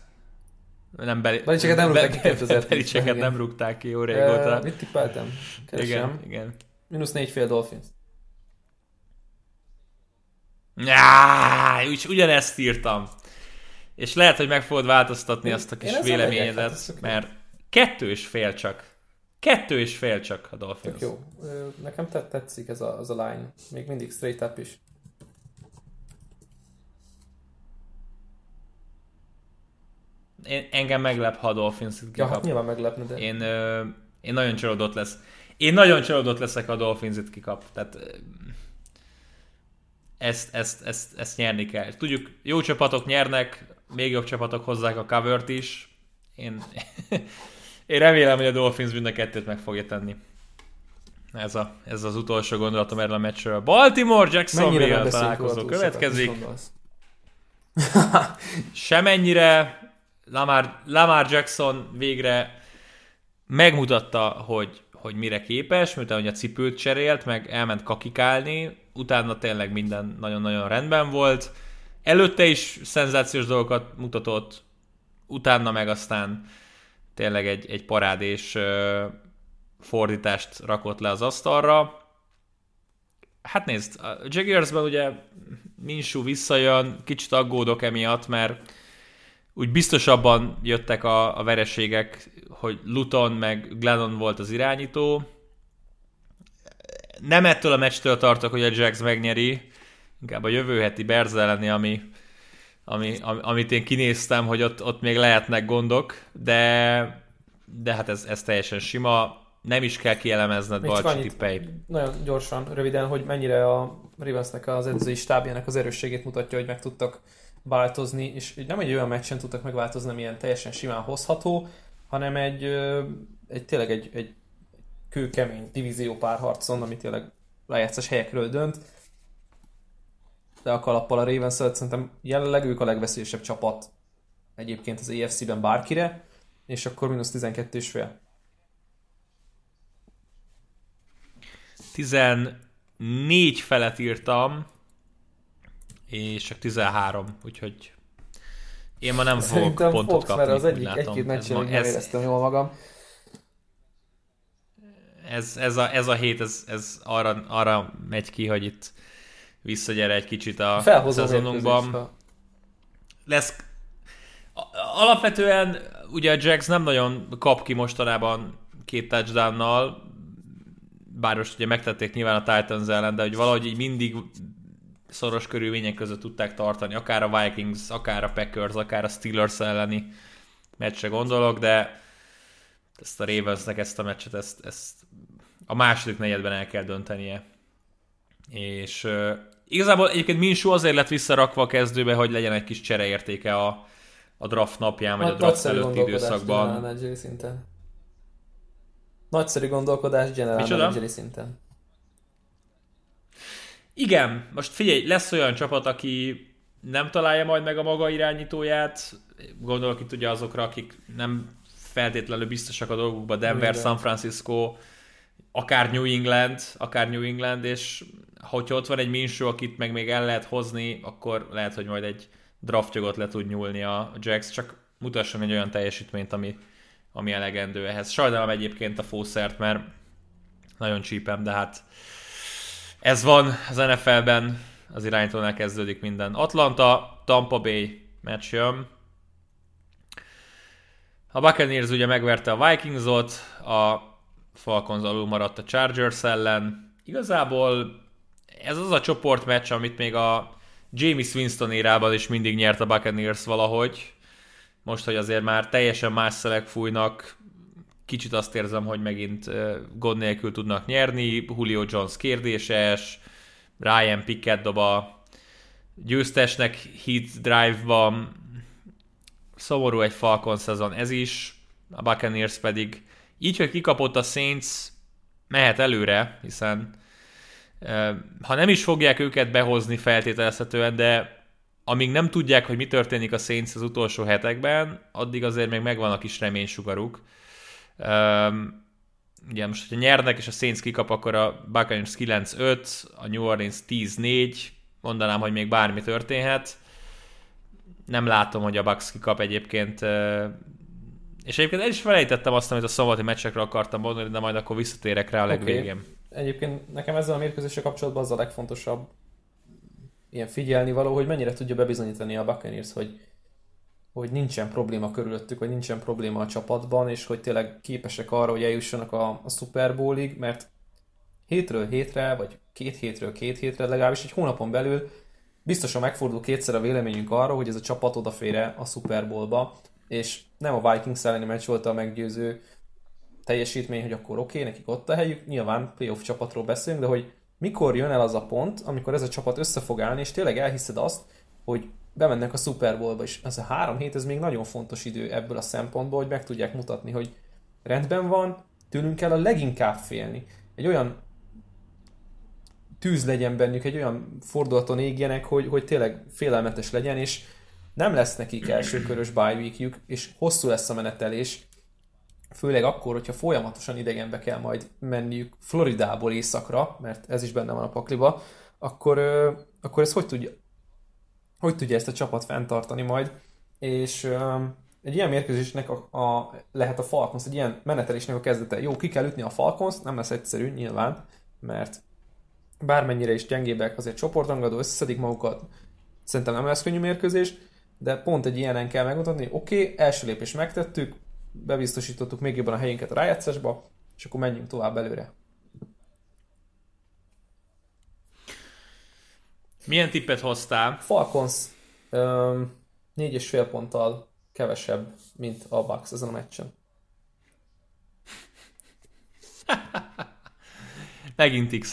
S1: nem Beli...
S3: Belichicket nem rúgták ki
S1: 2010 Belichicket nem rúgták ki jó régóta.
S3: Uh, mit tippeltem?
S1: Keresem. Igen, igen.
S3: Minusz négy fél Dolphins.
S1: Ja, úgy, ugyanezt írtam. És lehet, hogy meg fogod változtatni én, azt a kis véleményedet, hát mert kettő és fél csak. Kettő és fél csak a Dolphins.
S3: Tök jó. Nekem tetszik ez a, az a line. Még mindig straight up is.
S1: Én, engem meglep, ha a Dolphins
S3: Ja, hát nyilván meglepne, de...
S1: Én, ö, én nagyon csalódott lesz. Én nagyon csalódott leszek, ha a Dolphins itt kikap. Tehát ezt, ezt, ezt, ezt nyerni kell. Tudjuk, jó csapatok nyernek, még jobb csapatok hozzák a covert is. Én, én remélem, hogy a Dolphins mind a kettőt meg fogja tenni. Ez, a, ez az utolsó gondolatom erről a meccsről. Baltimore Jacksonville találkozó következik. Semennyire Lamar, Lamar Jackson végre megmutatta, hogy, hogy mire képes, miután hogy a cipőt cserélt, meg elment kakikálni, utána tényleg minden nagyon-nagyon rendben volt. Előtte is szenzációs dolgokat mutatott, utána meg aztán tényleg egy, egy parádés fordítást rakott le az asztalra. Hát nézd, a Jaguarsban ugye Minsú visszajön, kicsit aggódok emiatt, mert úgy biztosabban jöttek a, a vereségek, hogy Luton meg Glennon volt az irányító. Nem ettől a meccstől tartok, hogy a Jax megnyeri, inkább a jövő heti Bears elleni, ami, ami, amit én kinéztem, hogy ott, ott még lehetnek gondok, de, de hát ez, ez teljesen sima. Nem is kell kielemezned, Balcsi tippei.
S3: Nagyon gyorsan, röviden, hogy mennyire a Ravensnek az edzői stábjának az erősségét mutatja, hogy meg tudtak változni, és nem egy olyan meccsen tudtak megváltozni, amilyen teljesen simán hozható, hanem egy, egy tényleg egy, egy kőkemény divízió párharcon, ami tényleg lejátszás helyekről dönt. De a kalappal a Ravens szerintem jelenleg ők a legveszélyesebb csapat egyébként az EFC-ben bárkire, és akkor mínusz 12 és fél.
S1: 14 felet írtam, és csak 13, úgyhogy én ma nem fogok Szerintem pontot fogsz, kapni.
S3: Mert az egyik, egy-két meccsen ez, ez... éreztem jól magam.
S1: ez, ez, a, ez a hét, ez, ez arra, arra megy ki, hogy itt visszagyere egy kicsit a
S3: Felhozó
S1: szezonunkban. Lesz alapvetően ugye a Jax nem nagyon kap ki mostanában két touchdownnal, bár most ugye megtették nyilván a Titans ellen, de hogy valahogy így mindig szoros körülmények között tudták tartani, akár a Vikings, akár a Packers, akár a Steelers elleni meccsre gondolok, de ezt a Ravensnek ezt a meccset, ezt, ezt a második negyedben el kell döntenie. És uh, igazából egyébként Minshew azért lett visszarakva a kezdőbe, hogy legyen egy kis csereértéke a, a draft napján, vagy a
S3: Nagy-
S1: draft előtti időszakban.
S3: Nagyszerű gondolkodás general
S1: Micsoda?
S3: manageri szinten.
S1: Igen, most figyelj, lesz olyan csapat, aki nem találja majd meg a maga irányítóját, gondolok itt ugye azokra, akik nem feltétlenül biztosak a dolgukban, Denver,
S3: Igen.
S1: San Francisco, akár New England, akár New England, és hogyha ott van egy Minshew, akit meg még el lehet hozni, akkor lehet, hogy majd egy draftjogot le tud nyúlni a Jax, csak mutasson egy olyan teljesítményt, ami, ami elegendő ehhez. Sajnálom egyébként a fószert, mert nagyon csípem, de hát ez van az NFL-ben, az irányítónál kezdődik minden. Atlanta, Tampa Bay meccs jön. A Buccaneers ugye megverte a Vikingsot, a Falcons alul maradt a Chargers ellen. Igazából ez az a csoportmeccs, amit még a James Winston érában is mindig nyert a Buccaneers valahogy. Most, hogy azért már teljesen más szelek fújnak, kicsit azt érzem, hogy megint gond nélkül tudnak nyerni. Julio Jones kérdéses, Ryan Pickett dob a győztesnek hit drive-ban. Szomorú egy Falcon szezon ez is, a Buccaneers pedig így, hogy kikapott a Saints, mehet előre, hiszen ha nem is fogják őket behozni feltételezhetően, de amíg nem tudják, hogy mi történik a Saints az utolsó hetekben, addig azért még megvan a kis reménysugaruk. Um, ugye most, hogyha nyernek és a Saints kikap, akkor a Buccaneers 9-5, a New Orleans 10-4, mondanám, hogy még bármi történhet. Nem látom, hogy a Bucks kikap egyébként. És egyébként el is felejtettem azt, amit a szombati meccsekre akartam mondani, de majd akkor visszatérek rá a legvégén.
S3: Egyébként nekem ezzel a mérkőzéssel kapcsolatban az a legfontosabb ilyen figyelni való, hogy mennyire tudja bebizonyítani a Buccaneers, hogy, hogy nincsen probléma körülöttük, hogy nincsen probléma a csapatban, és hogy tényleg képesek arra, hogy eljussanak a, a Super Bowlig, mert hétről hétre, vagy két hétről két hétre, legalábbis egy hónapon belül biztosan megfordul kétszer a véleményünk arra, hogy ez a csapat odafér a Super Bowlba, és nem a Vikings elleni meccs volt a meggyőző teljesítmény, hogy akkor oké, okay, nekik ott a helyük, nyilván playoff csapatról beszélünk, de hogy mikor jön el az a pont, amikor ez a csapat össze fog állni, és tényleg elhiszed azt, hogy bemennek a Super Bowlba, és ez a három hét, ez még nagyon fontos idő ebből a szempontból, hogy meg tudják mutatni, hogy rendben van, tőlünk kell a leginkább félni. Egy olyan tűz legyen bennük, egy olyan fordulaton égjenek, hogy, hogy tényleg félelmetes legyen, és nem lesz nekik elsőkörös bye weekjük, és hosszú lesz a menetelés, főleg akkor, hogyha folyamatosan idegenbe kell majd menniük Floridából északra, mert ez is benne van a pakliba, akkor, akkor ez hogy tudja, hogy tudja ezt a csapat fenntartani majd, és ö, egy ilyen mérkőzésnek a, a, lehet a Falcons, egy ilyen menetelésnek a kezdete. Jó, ki kell ütni a Falcons, nem lesz egyszerű nyilván, mert bármennyire is gyengébbek, azért csoportrangadó, összeszedik magukat, szerintem nem lesz könnyű mérkőzés, de pont egy ilyenen kell megmutatni, oké, okay, első lépés megtettük, bebiztosítottuk még jobban a helyünket a rájátszásba, és akkor menjünk tovább előre.
S1: Milyen tippet hoztál?
S3: Falcons öm, négy és fél ponttal kevesebb, mint a Bucks ezen a meccsen.
S1: Megint x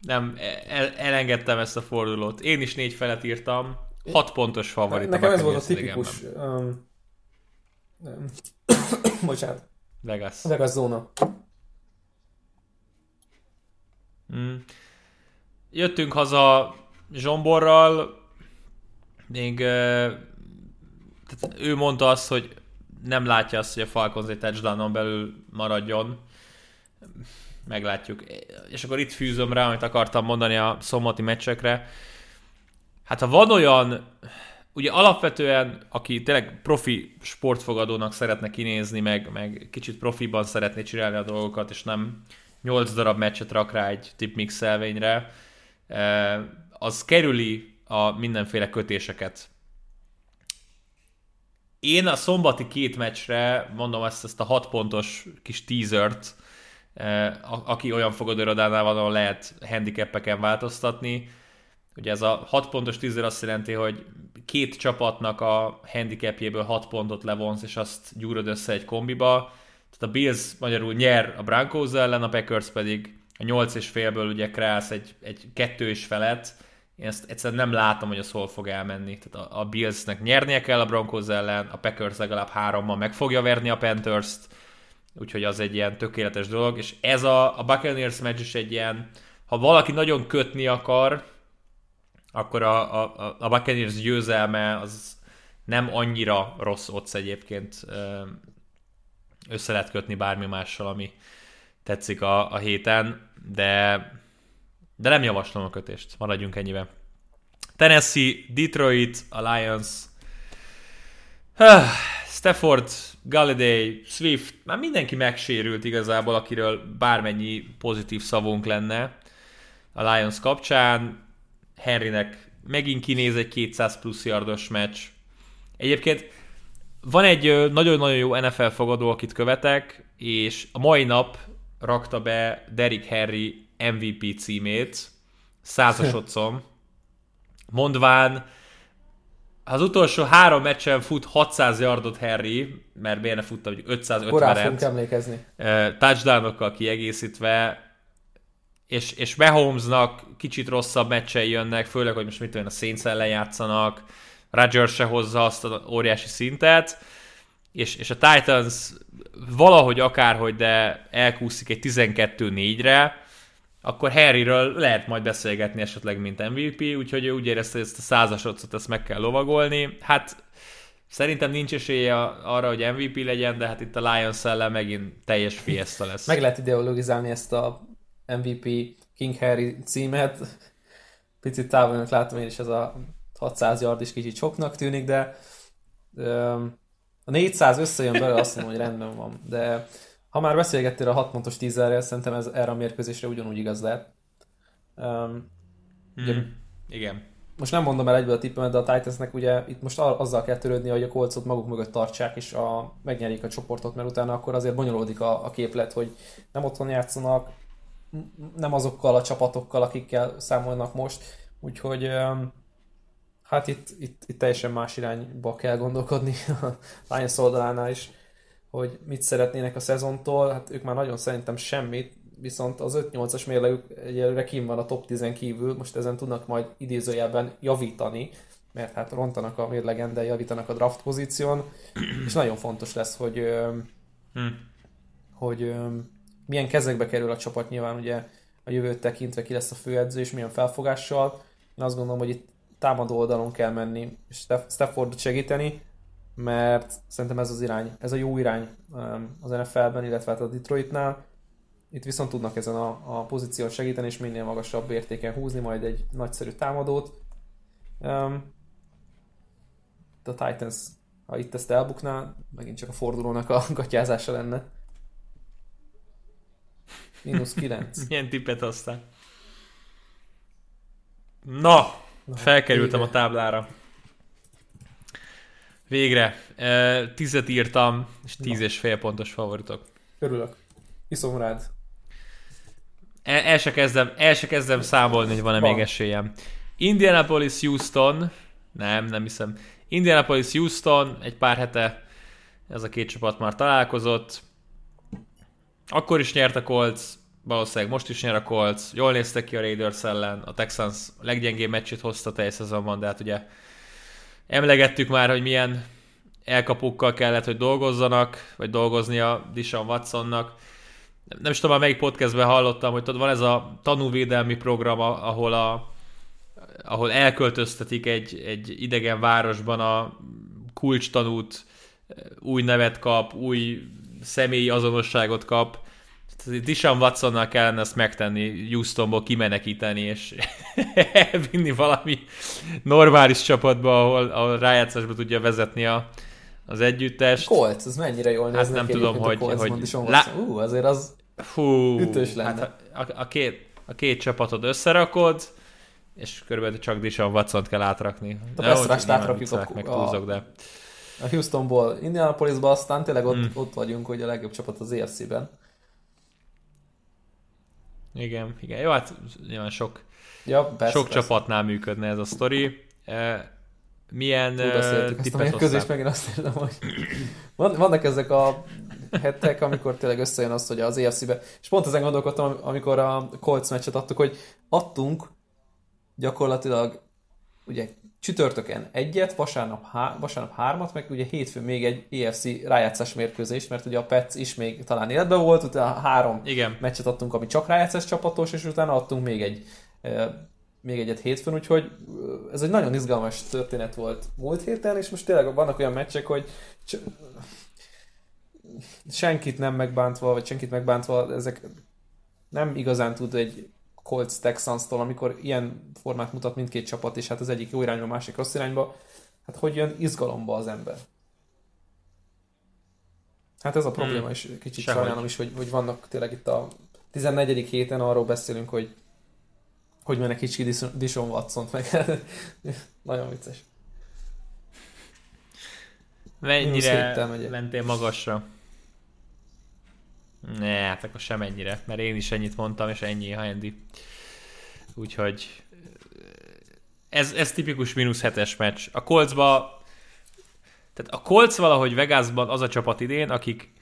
S1: Nem, el, elengedtem ezt a fordulót. Én is négy felet írtam. Hat pontos favorit.
S3: Nekem ez volt a tipikus... Öm, öm, bocsánat.
S1: Vegas.
S3: Vegas zóna.
S1: Mm. Jöttünk haza Zsomborral, még tehát ő mondta azt, hogy nem látja azt, hogy a Falcons egy touchdownon belül maradjon. Meglátjuk. És akkor itt fűzöm rá, amit akartam mondani a szombati meccsekre. Hát ha van olyan, ugye alapvetően, aki tényleg profi sportfogadónak szeretne kinézni, meg, meg kicsit profiban szeretné csinálni a dolgokat, és nem 8 darab meccset rak rá egy tipmixelvényre, az kerüli a mindenféle kötéseket. Én a szombati két meccsre mondom ezt, ezt a 6 pontos kis teasert, aki olyan fogadőrodánál van, ahol lehet handicapeken változtatni. Ugye ez a 6 pontos teaser azt jelenti, hogy két csapatnak a handicapjéből 6 pontot levonsz, és azt gyúrod össze egy kombiba. Tehát a Bills magyarul nyer a Broncos ellen, a Packers pedig a 8 és félből ugye kreálsz egy, egy kettő és felet. Én ezt egyszerűen nem látom, hogy az hol fog elmenni. Tehát a, a Billsnek nyernie kell a Broncos ellen, a Packers legalább hárommal meg fogja verni a Panthers-t, úgyhogy az egy ilyen tökéletes dolog, és ez a, a Buccaneers meccs is egy ilyen, ha valaki nagyon kötni akar, akkor a, a, a Buccaneers győzelme az nem annyira rossz ott egyébként össze lehet kötni bármi mással, ami tetszik a, a héten, de, de nem javaslom a kötést, maradjunk ennyiben. Tennessee, Detroit, a Lions, Stafford, Galladay, Swift, már mindenki megsérült igazából, akiről bármennyi pozitív szavunk lenne a Lions kapcsán. Henrynek megint kinéz egy 200 plusz yardos meccs. Egyébként van egy nagyon-nagyon jó NFL fogadó, akit követek, és a mai nap rakta be Derrick Henry MVP címét, százasodszom, mondván, az utolsó három meccsen fut 600 yardot Harry, mert miért ne futta, hogy 550-et. Korán
S3: emlékezni.
S1: Touchdownokkal kiegészítve, és, és Mahomesnak kicsit rosszabb meccsei jönnek, főleg, hogy most mit tudom, a Saints ellen játszanak, Rodgers se hozza azt az óriási szintet, és, és a Titans valahogy akárhogy, de elkúszik egy 12-4-re, akkor Harryről lehet majd beszélgetni esetleg, mint MVP, úgyhogy ő úgy érezte, hogy ezt a százasodszot ezt meg kell lovagolni. Hát szerintem nincs esélye arra, hogy MVP legyen, de hát itt a Lions ellen megint teljes fiesta lesz.
S3: Meg lehet ideologizálni ezt a MVP King Harry címet. Picit távolnak látom én is, ez a 600 yard is kicsit soknak tűnik, de a 400 összejön belőle, azt mondom, hogy rendben van. De ha már beszélgettél a 6 pontos tízerrel, szerintem ez erre a mérkőzésre ugyanúgy igaz lehet. Um,
S1: ugye, mm, igen.
S3: Most nem mondom el egyből a tippemet, de a Titansnek ugye itt most azzal kell törődni, hogy a kolcot maguk mögött tartsák, és a, megnyerik a csoportot, mert utána akkor azért bonyolódik a, a képlet, hogy nem otthon játszanak, nem azokkal a csapatokkal, akikkel számolnak most, úgyhogy um, hát itt, itt, itt teljesen más irányba kell gondolkodni a Lions oldalánál is hogy mit szeretnének a szezontól, hát ők már nagyon szerintem semmit, viszont az 5-8-as mérlegük egyelőre kim van a top 10 kívül, most ezen tudnak majd idézőjelben javítani, mert hát rontanak a mérlegen, de javítanak a draft pozíción, és nagyon fontos lesz, hogy, hmm. hogy milyen kezekbe kerül a csapat nyilván ugye a jövőt tekintve ki lesz a főedző, és milyen felfogással. Én azt gondolom, hogy itt támadó oldalon kell menni, és Staffordot segíteni, mert szerintem ez az irány, ez a jó irány um, az NFL-ben, illetve hát a Detroitnál. Itt viszont tudnak ezen a, a pozíción segíteni, és minél magasabb értéken húzni majd egy nagyszerű támadót. Um, a Titans, ha itt ezt elbukná, megint csak a fordulónak a gatyázása lenne. Minusz 9.
S1: Milyen tippet aztán? Na, Na felkerültem végre. a táblára. Végre. Tizet írtam, és tíz és fél pontos favoritok.
S3: Örülök. Iszom rád.
S1: El, el, se kezdem, el se kezdem számolni, hogy van-e van. még esélyem. Indianapolis, Houston. Nem, nem hiszem. Indianapolis, Houston. Egy pár hete ez a két csapat már találkozott. Akkor is nyert a Colts, valószínűleg most is nyer a Colts. Jól néztek ki a Raiders ellen. A Texans leggyengébb meccsét hozta teljes szezonban, de hát ugye Emlegettük már, hogy milyen elkapókkal kellett, hogy dolgozzanak, vagy dolgoznia Dishon Watsonnak. Nem is tudom, melyik podcastben hallottam, hogy van ez a tanúvédelmi program, ahol, a, ahol elköltöztetik egy, egy idegen városban a kulcstanút, új nevet kap, új személyi azonosságot kap, Dishon Watsonnal kellene ezt megtenni, Houstonból kimenekíteni, és vinni valami normális csapatba, ahol, ahol rájátszásba tudja vezetni a, az együttest.
S3: Colts, az mennyire jól néz
S1: Hát nem tudom, hogy...
S3: hogy lá... Ú, azért az
S1: Hú,
S3: Ütős lenne.
S1: hát a, a, a, két, a két csapatod összerakod, és körülbelül csak Dishon watson kell átrakni.
S3: Most
S1: nyilván
S3: átrakjuk a-
S1: meg
S3: a-
S1: túlzok, de...
S3: A Houstonból Indianapolisba, aztán tényleg ott,
S1: Mm.
S3: ott vagyunk, hogy a legjobb csapat az EFC-ben.
S1: Igen, igen. Jó, hát nyilván sok,
S3: Ja, persze,
S1: sok
S3: persze.
S1: csapatnál működne ez a sztori. Eh, Milyen
S3: ezt a
S1: tippet
S3: mérkőzést,
S1: hoztál?
S3: megint azt érzem, hogy van, vannak ezek a hetek, amikor tényleg összejön az, hogy az EFC-be, és pont ezen gondolkodtam, amikor a Colts meccset adtuk, hogy adtunk gyakorlatilag ugye csütörtöken egyet, vasárnap, há, vasárnap hármat, meg ugye hétfőn még egy EFC rájátszás mérkőzést, mert ugye a Pets is még talán életben volt, utána három
S1: Igen.
S3: meccset adtunk, ami csak rájátszás csapatos, és utána adtunk még egy eh, még egyet hétfőn, úgyhogy ez egy nagyon izgalmas történet volt múlt héten, és most tényleg vannak olyan meccsek, hogy cs- senkit nem megbántva, vagy senkit megbántva, ezek nem igazán tud egy Colts Texans-tól, amikor ilyen formát mutat mindkét csapat, és hát az egyik jó irányba, a másik rossz irányba, hát hogy jön izgalomba az ember. Hát ez a probléma,
S1: Hmm.
S3: és kicsit
S1: Sehogy.
S3: sajnálom is, hogy, hogy vannak tényleg itt a 14. héten arról beszélünk, hogy hogy menekíts ki Dishon- watson meg. Nagyon vicces.
S1: Mennyire mentél magasra? Ne, hát akkor sem ennyire, mert én is ennyit mondtam, és ennyi, ha Andy. Úgyhogy ez, ez tipikus mínusz hetes meccs. A Coltsba tehát a Colts valahogy Vegasban az a csapat idén, akik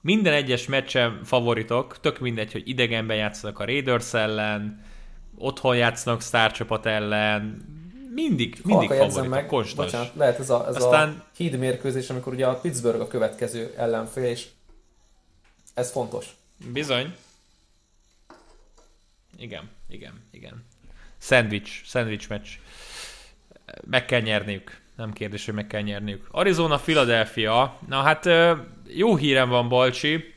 S1: minden egyes meccsen favoritok, tök mindegy, hogy idegenben játszanak a Raiders ellen, otthon játszanak sztárcsapat ellen, mindig, mindig
S3: Halka
S1: favoritok,
S3: meg,
S1: konstans.
S3: bocsánat, lehet ez a, ez
S1: Aztán-
S3: a híd mérkőzés, amikor ugye a Pittsburgh a következő ellenfél, és ez fontos.
S1: Bizony. Igen, igen, igen. Sandwich, sandwich meccs. Meg kell nyerniük. Nem kérdés, hogy meg kell nyerniük. Arizona, Philadelphia. Na hát jó hírem van, Balcsi.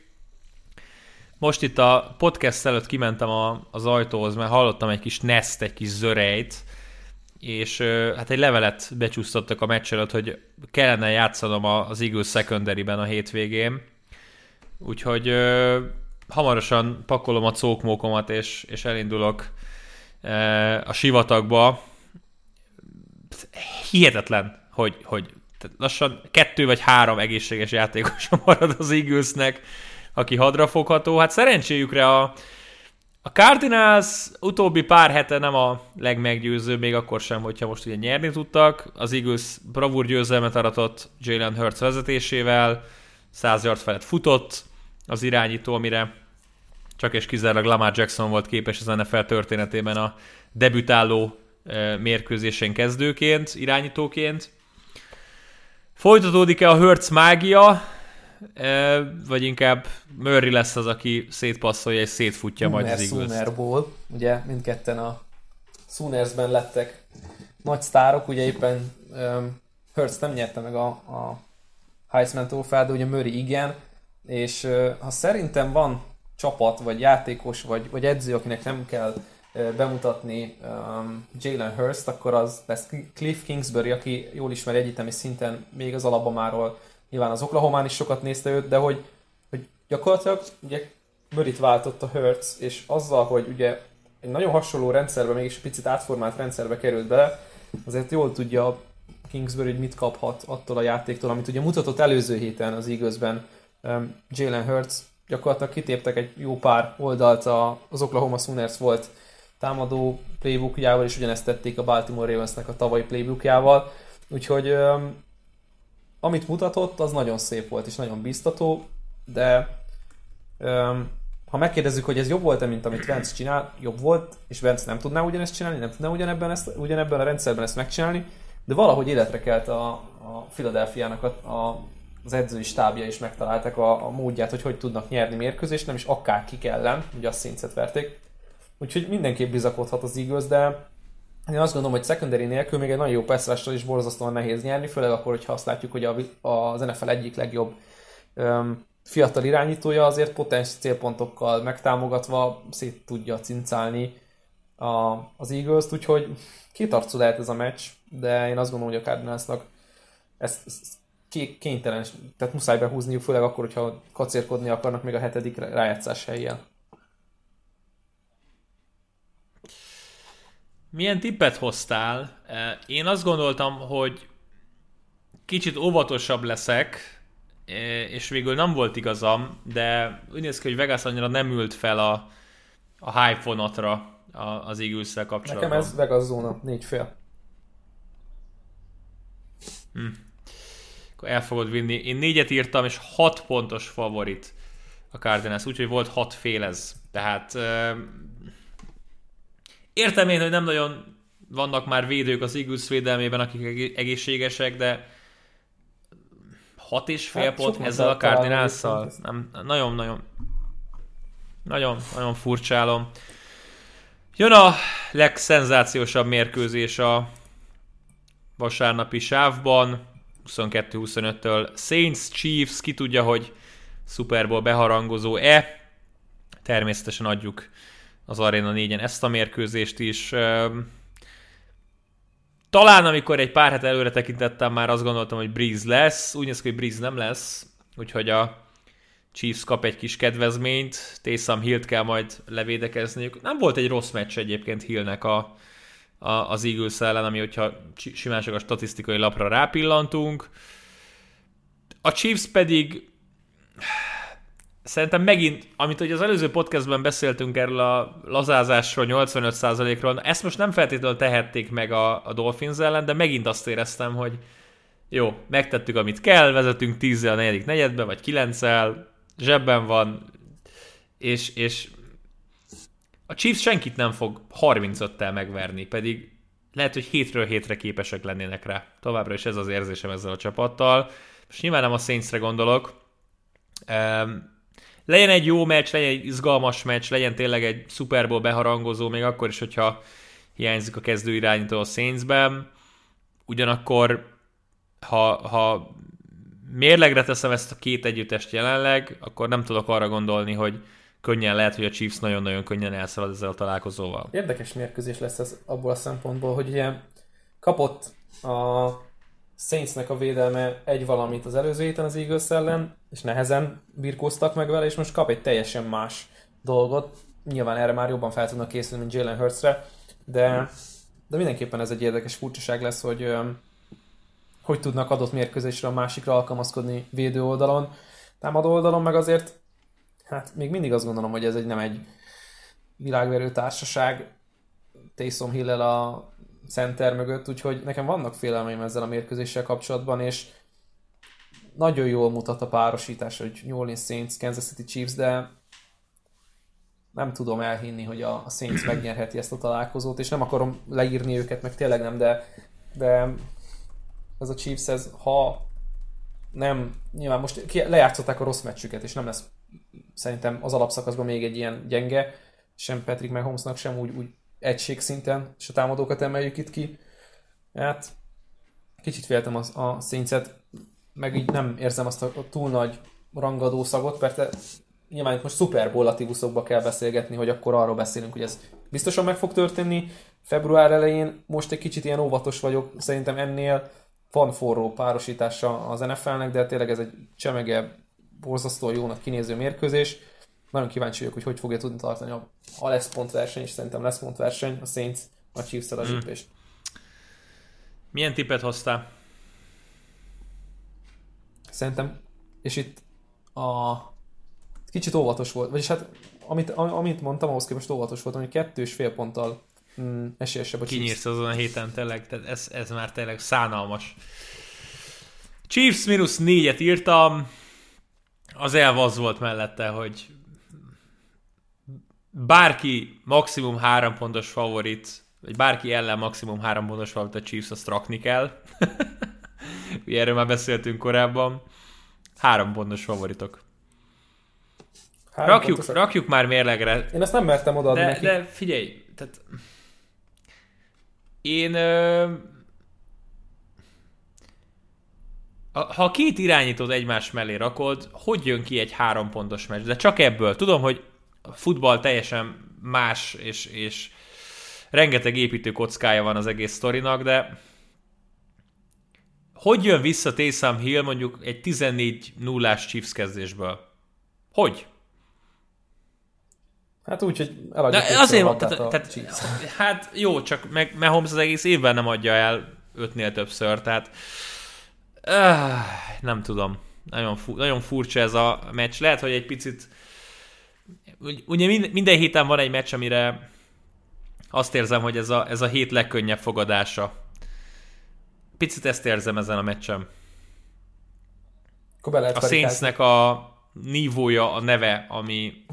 S1: Most itt a podcast előtt kimentem a, az ajtóhoz, mert hallottam egy kis nest, egy kis zörejt, és hát egy levelet becsúsztattak a meccs előtt, hogy kellene játszanom az Eagles secondary-ben a hétvégén. Úgyhogy ö, hamarosan pakolom a cókmókomat, és, és elindulok ö, a sivatagba. Hihetetlen, hogy, hogy lassan kettő vagy három egészséges játékosa marad az Eaglesnek, aki hadrafogható. Hát szerencséjükre a, a Cardinals utóbbi pár hete nem a legmeggyőzőbb, még akkor sem, hogyha most ugye nyerni tudtak. Az Eagles bravúr győzelmet aratott Jalen Hurts vezetésével, 100 yard felett futott az irányító, amire csak és kizárólag Lamar Jackson volt képes az NFL történetében a debütáló eh, mérkőzésen kezdőként, irányítóként. Folytatódik-e a Hurts mágia, eh, vagy inkább Murray lesz az, aki szétpasszolja és szétfutja majd az
S3: Sooner
S1: Eagles.
S3: Soonerból, ugye mindketten a Soonersben lettek nagy sztárok, ugye éppen um, Hurts nem nyerte meg a, a Heisman trófeát, de ugye Murray igen, és ha szerintem van csapat, vagy játékos, vagy, vagy edző, akinek nem kell bemutatni um, Jalen Hurst, akkor az lesz Cliff Kingsbury, aki jól ismeri egyetemi szinten még az Alabamáról, nyilván az Oklahomán is sokat nézte őt, de hogy, hogy gyakorlatilag ugye Murrayt váltott a Hurts, és azzal, hogy ugye egy nagyon hasonló rendszerbe, mégis picit átformált rendszerbe került bele, azért jól tudja Kingsbury, hogy mit kaphat attól a játéktól, amit ugye mutatott előző héten az um, Jalen Hurts. Gyakorlatilag kitéptek egy jó pár oldalt, az Oklahoma Sooners volt támadó playbookjával, és ugyanezt tették a Baltimore Ravensnek a tavalyi playbookjával. Úgyhogy amit mutatott, az nagyon szép volt, és nagyon biztató, de ha megkérdezzük, hogy ez jobb volt-e, mint amit Vance csinál, jobb volt, és Vance nem tudná ugyanezt csinálni, nem tudná ugyanebben, ezt, ugyanebben a rendszerben ezt megcsinálni, de valahogy életre kelt a, a Philadelphia-nak a, a, az edzői stábja is megtalálták a, a módját, hogy hogy tudnak nyerni mérkőzést, nem is akár kik ellen, ugye a Saints-et verték. Úgyhogy mindenképp bizakodhat az Eagles, de én azt gondolom, hogy secondary nélkül még egy nagyon jó passzrással is borzasztóan nehéz nyerni, főleg akkor, hogyha azt látjuk, hogy a, az NFL egyik legjobb um, fiatal irányítója azért potens célpontokkal megtámogatva szét tudja cincálni a, az Eagles-t, úgyhogy kétarcú lehet ez a meccs, de én azt gondolom, hogy a Cardinalsnak ezt, ezt kénytelen, tehát muszáj behúzniuk, főleg akkor, hogyha kacérkodni akarnak még a hetedik rájátszás helyjel.
S1: Milyen tippet hoztál? E, én azt gondoltam, hogy kicsit óvatosabb leszek, e, és végül nem volt igazam, de úgy néz ki, hogy Vegas annyira nem ült fel a, a hype vonatra az eagles kapcsolatban.
S3: Nekem ez Vegas zóna, négy fél.
S1: Hm. Akkor el fogod vinni. Én négyet írtam, és hat pontos favorit a Cardinals, úgyhogy volt hat fél ez. Tehát euh, értem én, hogy nem nagyon vannak már védők az Eagles védelmében, akik egészségesek, de hat és fél hát, pont ezzel a cardinals Nem, nagyon-nagyon nagyon, nagyon furcsálom. Jön a legszenzációsabb mérkőzés a vasárnapi sávban, 22-25-től Saints Chiefs, ki tudja, hogy Super Bowl beharangozó-e. Természetesen adjuk az Arena 4-en ezt a mérkőzést is. Talán amikor egy pár hát előre tekintettem, már azt gondoltam, hogy Breeze lesz. Úgy néz ki, hogy Breeze nem lesz, úgyhogy a Chiefs kap egy kis kedvezményt, Taysom Hill-t kell majd levédekezniük. Nem volt egy rossz meccs egyébként Hillnek a, a, az Eagles ellen, ami hogyha simán csak a statisztikai lapra rápillantunk. A Chiefs pedig szerintem megint, amit ugye az előző podcastben beszéltünk erről a lazázásról, 85%-ról, ezt most nem feltétlenül tehették meg a, a Dolphins ellen, de megint azt éreztem, hogy jó, megtettük, amit kell, vezetünk 10 a negyedik negyedbe, vagy 9 zsebben van, és, és a Chiefs senkit nem fog 35-tel megverni, pedig lehet, hogy hétről hétre képesek lennének rá. Továbbra is ez az érzésem ezzel a csapattal. Most nyilván nem a Saintsre gondolok. Um, legyen egy jó meccs, legyen egy izgalmas meccs, legyen tényleg egy Super Bowl beharangozó, még akkor is, hogyha hiányzik a kezdő irányító a Saintsben. Ugyanakkor, ha, ha mérlegre teszem ezt a két együttest jelenleg, akkor nem tudok arra gondolni, hogy könnyen lehet, hogy a Chiefs nagyon-nagyon könnyen elszalad ezzel a találkozóval.
S3: Érdekes mérkőzés lesz ez abból a szempontból, hogy ugye kapott a Saintsnek a védelme egy valamit az előző héten az Eagles ellen, és nehezen birkóztak meg vele, és most kap egy teljesen más dolgot. Nyilván erre már jobban fel tudnak készülni, mint Jalen Hurtsre, de, de mindenképpen ez egy érdekes furcsaság lesz, hogy hogy tudnak adott mérkőzésre a másikra alkalmazkodni védő oldalon. Támadó oldalon meg azért, hát még mindig azt gondolom, hogy ez egy nem egy világverő társaság Taysom hill a center mögött, úgyhogy nekem vannak félelmeim ezzel a mérkőzéssel kapcsolatban, és nagyon jól mutat a párosítás, hogy New Orleans Saints, Kansas City Chiefs, de nem tudom elhinni, hogy a Saints megnyerheti ezt a találkozót, és nem akarom leírni őket, meg tényleg nem, de, de ez a Chiefs, ez ha nem, nyilván most lejátszották a rossz meccsüket, és nem lesz szerintem az alapszakaszban még egy ilyen gyenge, sem Patrick Mahomesnak, sem úgy, úgy egységszinten, és a támadókat emeljük itt ki. Hát kicsit féltem az, a színcet, meg így nem érzem azt a, a túl nagy rangadó szagot, mert nyilván itt most szuperbollatívusokba kell beszélgetni, hogy akkor arról beszélünk, hogy ez biztosan meg fog történni. Február elején most egy kicsit ilyen óvatos vagyok, szerintem ennél van forró párosítása az NFL-nek, de tényleg ez egy csemege, borzasztó jónak kinéző mérkőzés. Nagyon kíváncsi vagyok, hogy hogy fogja tudni tartani, a, ha lesz pontverseny, és szerintem lesz pontverseny, a Saints a chiefs a hmm.
S1: Milyen tippet hoztál?
S3: Szerintem, és itt a kicsit óvatos volt, vagyis hát amit, amit mondtam, ahhoz képest óvatos volt, hogy kettős fél ponttal mm, esélyesebb a
S1: Kinyírsz azon a héten tényleg, tehát ez, ez már tényleg szánalmas. Chiefs mínusz négyet írtam, az elv az volt mellette, hogy bárki maximum három pontos favorit, vagy bárki ellen maximum három pontos favorit a Chiefs, azt rakni kell. Ugye erről már beszéltünk korábban. Három pontos favoritok. Három rakjuk, pontos... rakjuk már mérlegre.
S3: Én ezt nem mertem odaadni
S1: de,
S3: neki.
S1: De figyelj, tehát én... Ö... Ha két irányítót egymás mellé rakod, hogy jön ki egy három pontos meccs? De csak ebből. Tudom, hogy a futball teljesen más, és, és rengeteg építő kockája van az egész sztorinak, de hogy jön vissza Taysom Hill mondjuk egy 14 0 Chiefs kezdésből? Hogy?
S3: Hát úgy, hogy eladja
S1: De azért, tehát, tehát, hát jó, csak meg Mahomes az egész évben nem adja el ötnél többször, tehát uh, nem tudom. Nagyon, fu- nagyon furcsa ez a meccs. Lehet, hogy egy picit ugye minden, héten van egy meccs, amire azt érzem, hogy ez a, ez a hét legkönnyebb fogadása. Picit ezt érzem ezen a meccsem. a Saintsnek a nívója, a neve, ami,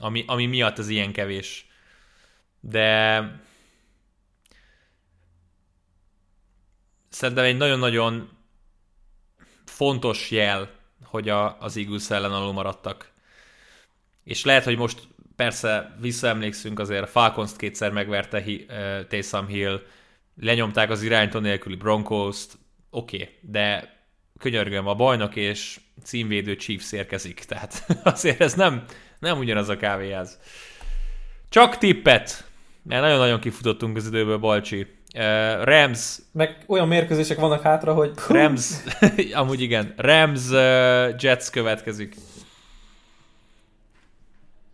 S1: ami, ami miatt ez ilyen kevés. De szerintem egy nagyon-nagyon fontos jel, hogy a, az Eagles ellen alul maradtak. És lehet, hogy most persze visszaemlékszünk azért, a falcons kétszer megverte uh, Taysom Hill, lenyomták az iránytól nélküli Broncos-t, oké, okay, de könyörgöm, a bajnok és címvédő Chiefs érkezik, tehát azért ez nem, nem ugyanaz a kávéház. Csak tippet, mert nagyon-nagyon kifutottunk az időből, Balcsi. Uh, Rams...
S3: Meg olyan mérkőzések vannak hátra, hogy...
S1: Rams, amúgy igen, Rams uh, Jets következik.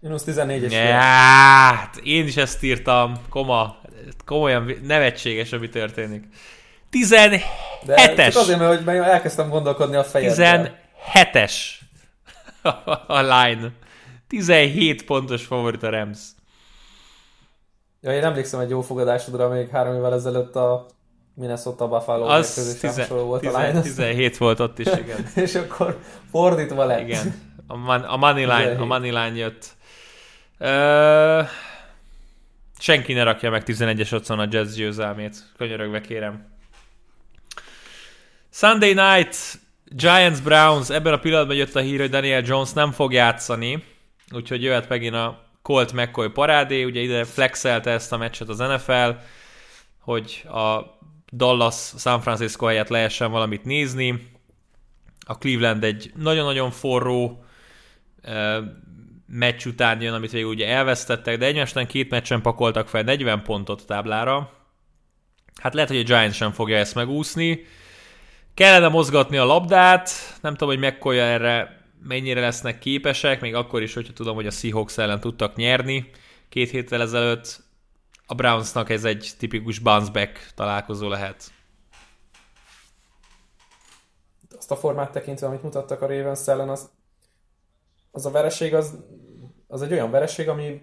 S3: Minusz 14-es.
S1: Ja, hát én is ezt írtam. Koma, komolyan nevetséges, ami történik. 17-es.
S3: De csak azért, mert hogy elkezdtem gondolkodni a fejedben.
S1: 17-es a line. 17 pontos favorit a Rams.
S3: Ja, én emlékszem egy jó fogadásodra, még három évvel ezelőtt a Minnesota Buffalo
S1: az tize, volt tize, a line. 17 volt ott is, igen.
S3: és akkor fordítva lett.
S1: Igen. A, man, a money line, a money line jött. Uh, senki ne rakja meg 11-es otthon a Jazz győzelmét. Könyörögve kérem. Sunday night, Giants Browns. Ebben a pillanatban jött a hír, hogy Daniel Jones nem fog játszani. Úgyhogy jöhet megint a Colt McCoy parádé. Ugye ide flexelte ezt a meccset az NFL, hogy a Dallas San Francisco helyett lehessen valamit nézni. A Cleveland egy nagyon-nagyon forró meccs után jön, amit végül ugye elvesztettek, de egymásnál két meccsen pakoltak fel 40 pontot a táblára. Hát lehet, hogy a Giants sem fogja ezt megúszni. Kellene mozgatni a labdát, nem tudom, hogy mekkora erre mennyire lesznek képesek, még akkor is, hogyha tudom, hogy a Seahawks ellen tudtak nyerni két héttel ezelőtt. A Brownsnak ez egy tipikus bounce back találkozó lehet.
S3: Azt a formát tekintve, amit mutattak a Ravens ellen, az, az a vereség az az egy olyan vereség, ami,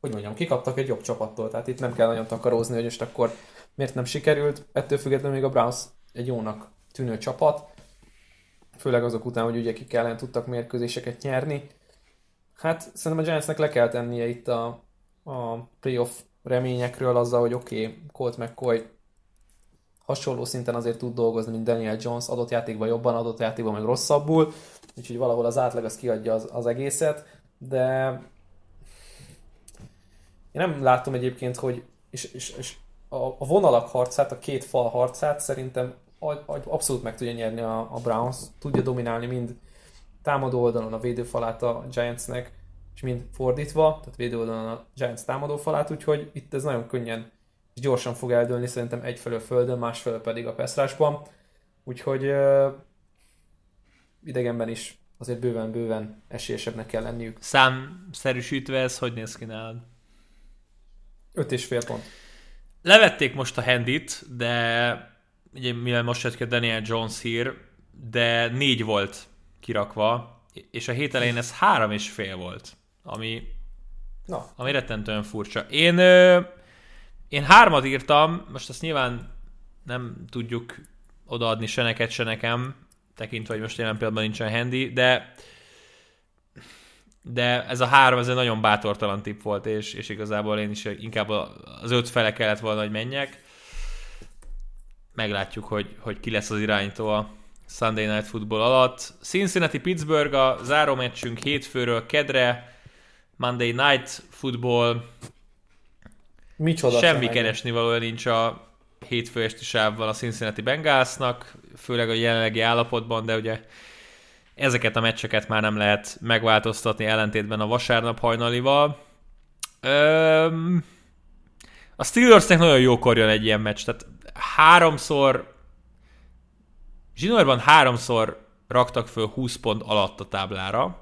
S3: hogy mondjam, kikaptak egy jobb csapattól, tehát itt nem kell nagyon takarózni, hogy most akkor miért nem sikerült. Ettől függetlenül még a Browns egy jónak tűnő csapat, főleg azok után, hogy ugye kik ellen tudtak mérkőzéseket nyerni. Hát szerintem a Giantsnek le kell tennie itt a, a playoff reményekről azzal, hogy oké, okay, Colt McCoy hasonló szinten azért tud dolgozni, mint Daniel Jones, adott játékban jobban, adott játékban meg rosszabbul, úgyhogy valahol az átlag az kiadja az, az egészet de én nem látom egyébként, hogy és, és, és a, a vonalak harcát, a két fal harcát szerintem abszolút meg tudja nyerni a, a Browns, tudja dominálni mind támadó oldalon a védőfalát a Giantsnek, és mind fordítva, tehát védő oldalon a Giants támadó falát, úgyhogy itt ez nagyon könnyen és gyorsan fog eldőlni, szerintem egyfelől földön, másfelől pedig a peszrásban. Úgyhogy uh, idegenben is azért bőven-bőven esélyesebbnek kell lenniük.
S1: Számszerűsítve ez hogy néz ki nálad?
S3: Öt és fél pont.
S1: Levették most a handit, de ugye mivel most jött ki a Daniel Jones hír, de négy volt kirakva, és a hét elején ez három és fél volt, ami, Na. ami rettentően furcsa. Én, én hármat írtam, most azt nyilván nem tudjuk odaadni se neked, se nekem, tekintve, hogy most jelen pillanatban nincsen handy, de de ez a három, ez egy nagyon bátortalan tipp volt, és, és igazából én is inkább az öt fele kellett volna, hogy menjek. Meglátjuk, hogy, hogy ki lesz az irányító a Sunday Night Football alatt. Cincinnati Pittsburgh a záró meccsünk hétfőről kedre, Monday Night Football.
S3: Micsoda
S1: Semmi keresni valója nincs a hétfő esti sávval a Cincinnati Bengalsnak, főleg a jelenlegi állapotban, de ugye ezeket a meccseket már nem lehet megváltoztatni ellentétben a vasárnap hajnalival. Öm, a Steelersnek nagyon jókor jön egy ilyen meccs, tehát háromszor Zsinórban háromszor raktak föl 20 pont alatt a táblára.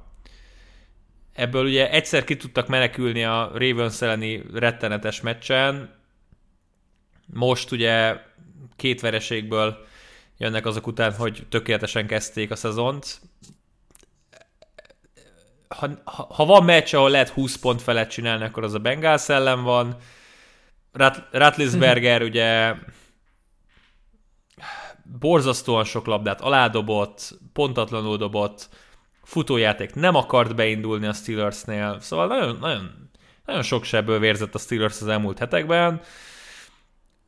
S1: ebből ugye egyszer ki tudtak menekülni a Ravens elleni rettenetes meccsen, most ugye két vereségből jönnek azok után, hogy tökéletesen kezdték a szezont. Ha, ha, ha van meccs, ahol lehet 20 pont felett csinálni, akkor az a Bengals ellen van. Rat, Ratlisberger ugye borzasztóan sok labdát aládobott, pontatlanul dobott, futójáték nem akart beindulni a Steelersnél, szóval nagyon, nagyon, nagyon sok sebből vérzett a Steelers az elmúlt hetekben.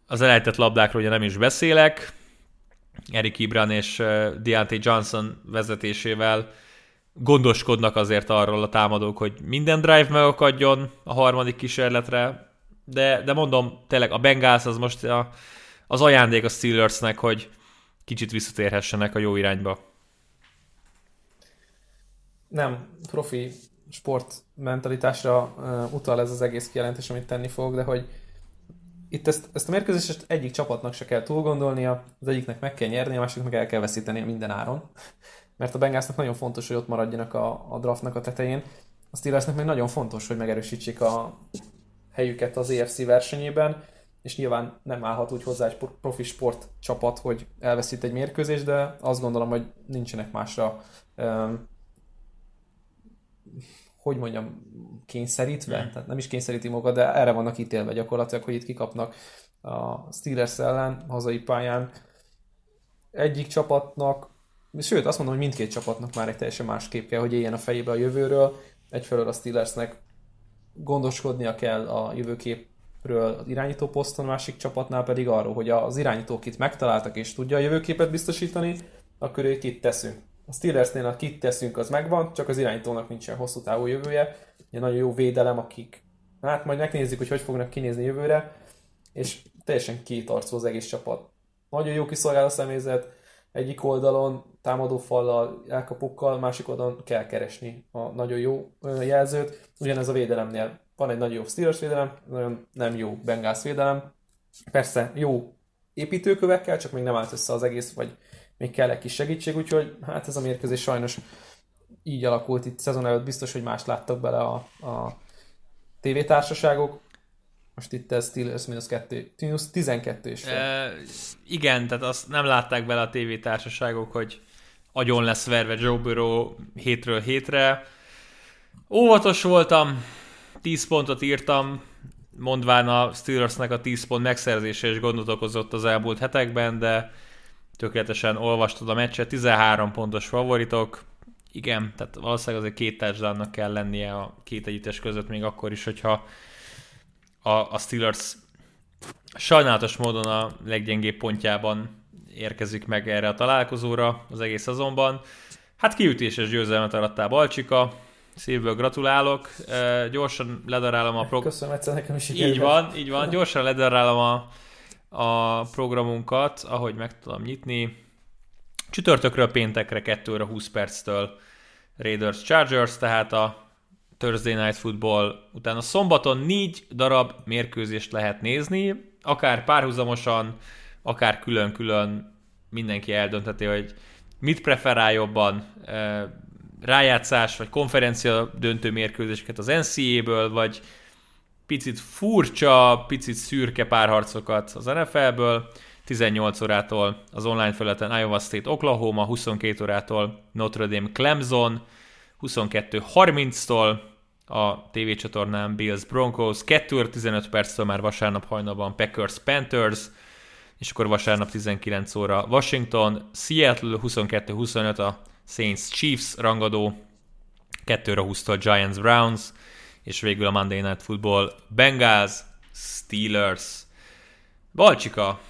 S1: Az elejtett labdákról ugye nem is beszélek, Eric Ibran és Deontay Johnson vezetésével gondoskodnak azért arról a támadók, hogy minden drive megakadjon a harmadik kísérletre, de, de mondom, tényleg a Bengals az most a, az ajándék a Steelersnek, hogy kicsit visszatérhessenek a jó irányba.
S3: Nem, profi sport mentalitásra uh, utal ez az egész kijelentés, amit tenni fog, de hogy itt ezt, ezt a mérkőzést egyik csapatnak se kell túl gondolnia, az egyiknek meg kell nyerni, a másiknak el kell veszíteni minden áron. Mert a Bengalsnak nagyon fontos, hogy ott maradjanak a, a draftnak a tetején. A Steelersnek meg nagyon fontos, hogy megerősítsék a helyüket az EFC versenyében, és nyilván nem állhat úgy hozzá egy profi sport csapat, hogy elveszít egy mérkőzést, de azt gondolom, hogy nincsenek másra um, hogy mondjam, kényszerítve, mm. tehát nem is kényszeríti maga, de erre vannak ítélve gyakorlatilag, hogy itt kikapnak a Steelers ellen, hazai pályán. Egyik csapatnak, sőt azt mondom, hogy mindkét csapatnak már egy teljesen más kép kell, hogy éljen a fejébe a jövőről. Egyfelől a Steelersnek gondoskodnia kell a jövőképről az irányító poszton, másik csapatnál pedig arról, hogy az irányítók itt megtaláltak és tudja a jövőképet biztosítani, akkor ők itt teszünk. A Steelersnél a kit teszünk, az megvan, csak az irányítónak nincsen hosszú távú jövője. Egy nagyon jó védelem, akik hát majd megnézzük, hogy hogy fognak kinézni jövőre, és teljesen kétarcú az egész csapat. Nagyon jó kiszolgáló személyzet, egyik oldalon támadó fallal, elkapukkal, másik oldalon kell keresni a nagyon jó jelzőt. Ugyanez a védelemnél van egy nagyon jó Steelers védelem, nagyon nem jó Bengals védelem. Persze jó építőkövekkel, csak még nem állt össze az egész, vagy még kell egy kis segítség, úgyhogy hát ez a mérkőzés sajnos így alakult itt szezon előtt, biztos, hogy más láttak bele a, a tévétársaságok. Most itt ez Steelers minus 2, minus 12 és
S1: e, Igen, tehát azt nem látták bele a tévétársaságok, hogy agyon lesz verve Joe Burrow hétről hétre. Óvatos voltam, 10 pontot írtam, mondván a Steelersnek a 10 pont megszerzése is gondot okozott az elmúlt hetekben, de tökéletesen olvastad a meccset, 13 pontos favoritok, igen, tehát valószínűleg azért két touchdownnak kell lennie a két együttes között, még akkor is, hogyha a, a Steelers sajnálatos módon a leggyengébb pontjában érkezik meg erre a találkozóra az egész szezonban. Hát kiütéses győzelmet arattál Balcsika, szívből gratulálok. Gyorsan ledarálom a
S3: pro... Köszönöm, egyszer nekem is
S1: Így van, így van. Gyorsan ledarálom a a programunkat, ahogy meg tudom nyitni. Csütörtökről péntekre 2 óra 20 perctől Raiders Chargers, tehát a Thursday Night Football utána szombaton négy darab mérkőzést lehet nézni, akár párhuzamosan, akár külön-külön mindenki eldöntheti, hogy mit preferál jobban, rájátszás vagy konferencia döntő mérkőzéseket az NCAA-ből, vagy picit furcsa, picit szürke párharcokat az NFL-ből, 18 órától az online felületen Iowa State Oklahoma, 22 órától Notre Dame Clemson, 22.30-tól a tévécsatornán Bills Broncos, 2 15 perctől már vasárnap hajnalban Packers Panthers, és akkor vasárnap 19 óra Washington, Seattle 22-25 a Saints Chiefs rangadó, 2 20-tól Giants Browns, és végül a Monday Night Football Bengals Steelers. Balcsika,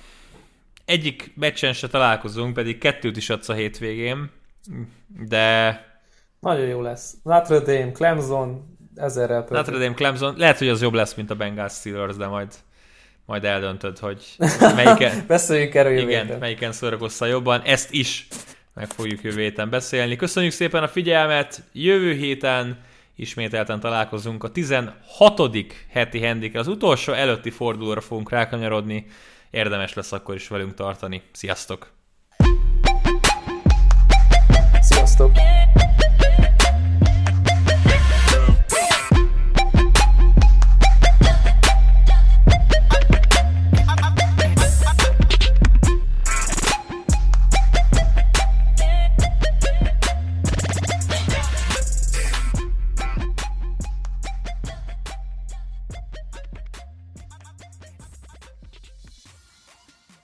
S1: egyik meccsen se találkozunk, pedig kettőt is adsz a hétvégén, de...
S3: Nagyon jó lesz. Notre Dame, Clemson, ezerrel
S1: pörtök. Notre Dame, Clemson, lehet, hogy az jobb lesz, mint a Bengals Steelers, de majd majd eldöntöd, hogy melyiken,
S3: Beszéljünk erről jövő
S1: igen, melyiken szórakozza jobban. Ezt is meg fogjuk jövő héten beszélni. Köszönjük szépen a figyelmet, jövő héten ismételten találkozunk a 16. heti hendikre, az utolsó előtti fordulóra fogunk rákanyarodni, érdemes lesz akkor is velünk tartani. Sziasztok! Sziasztok!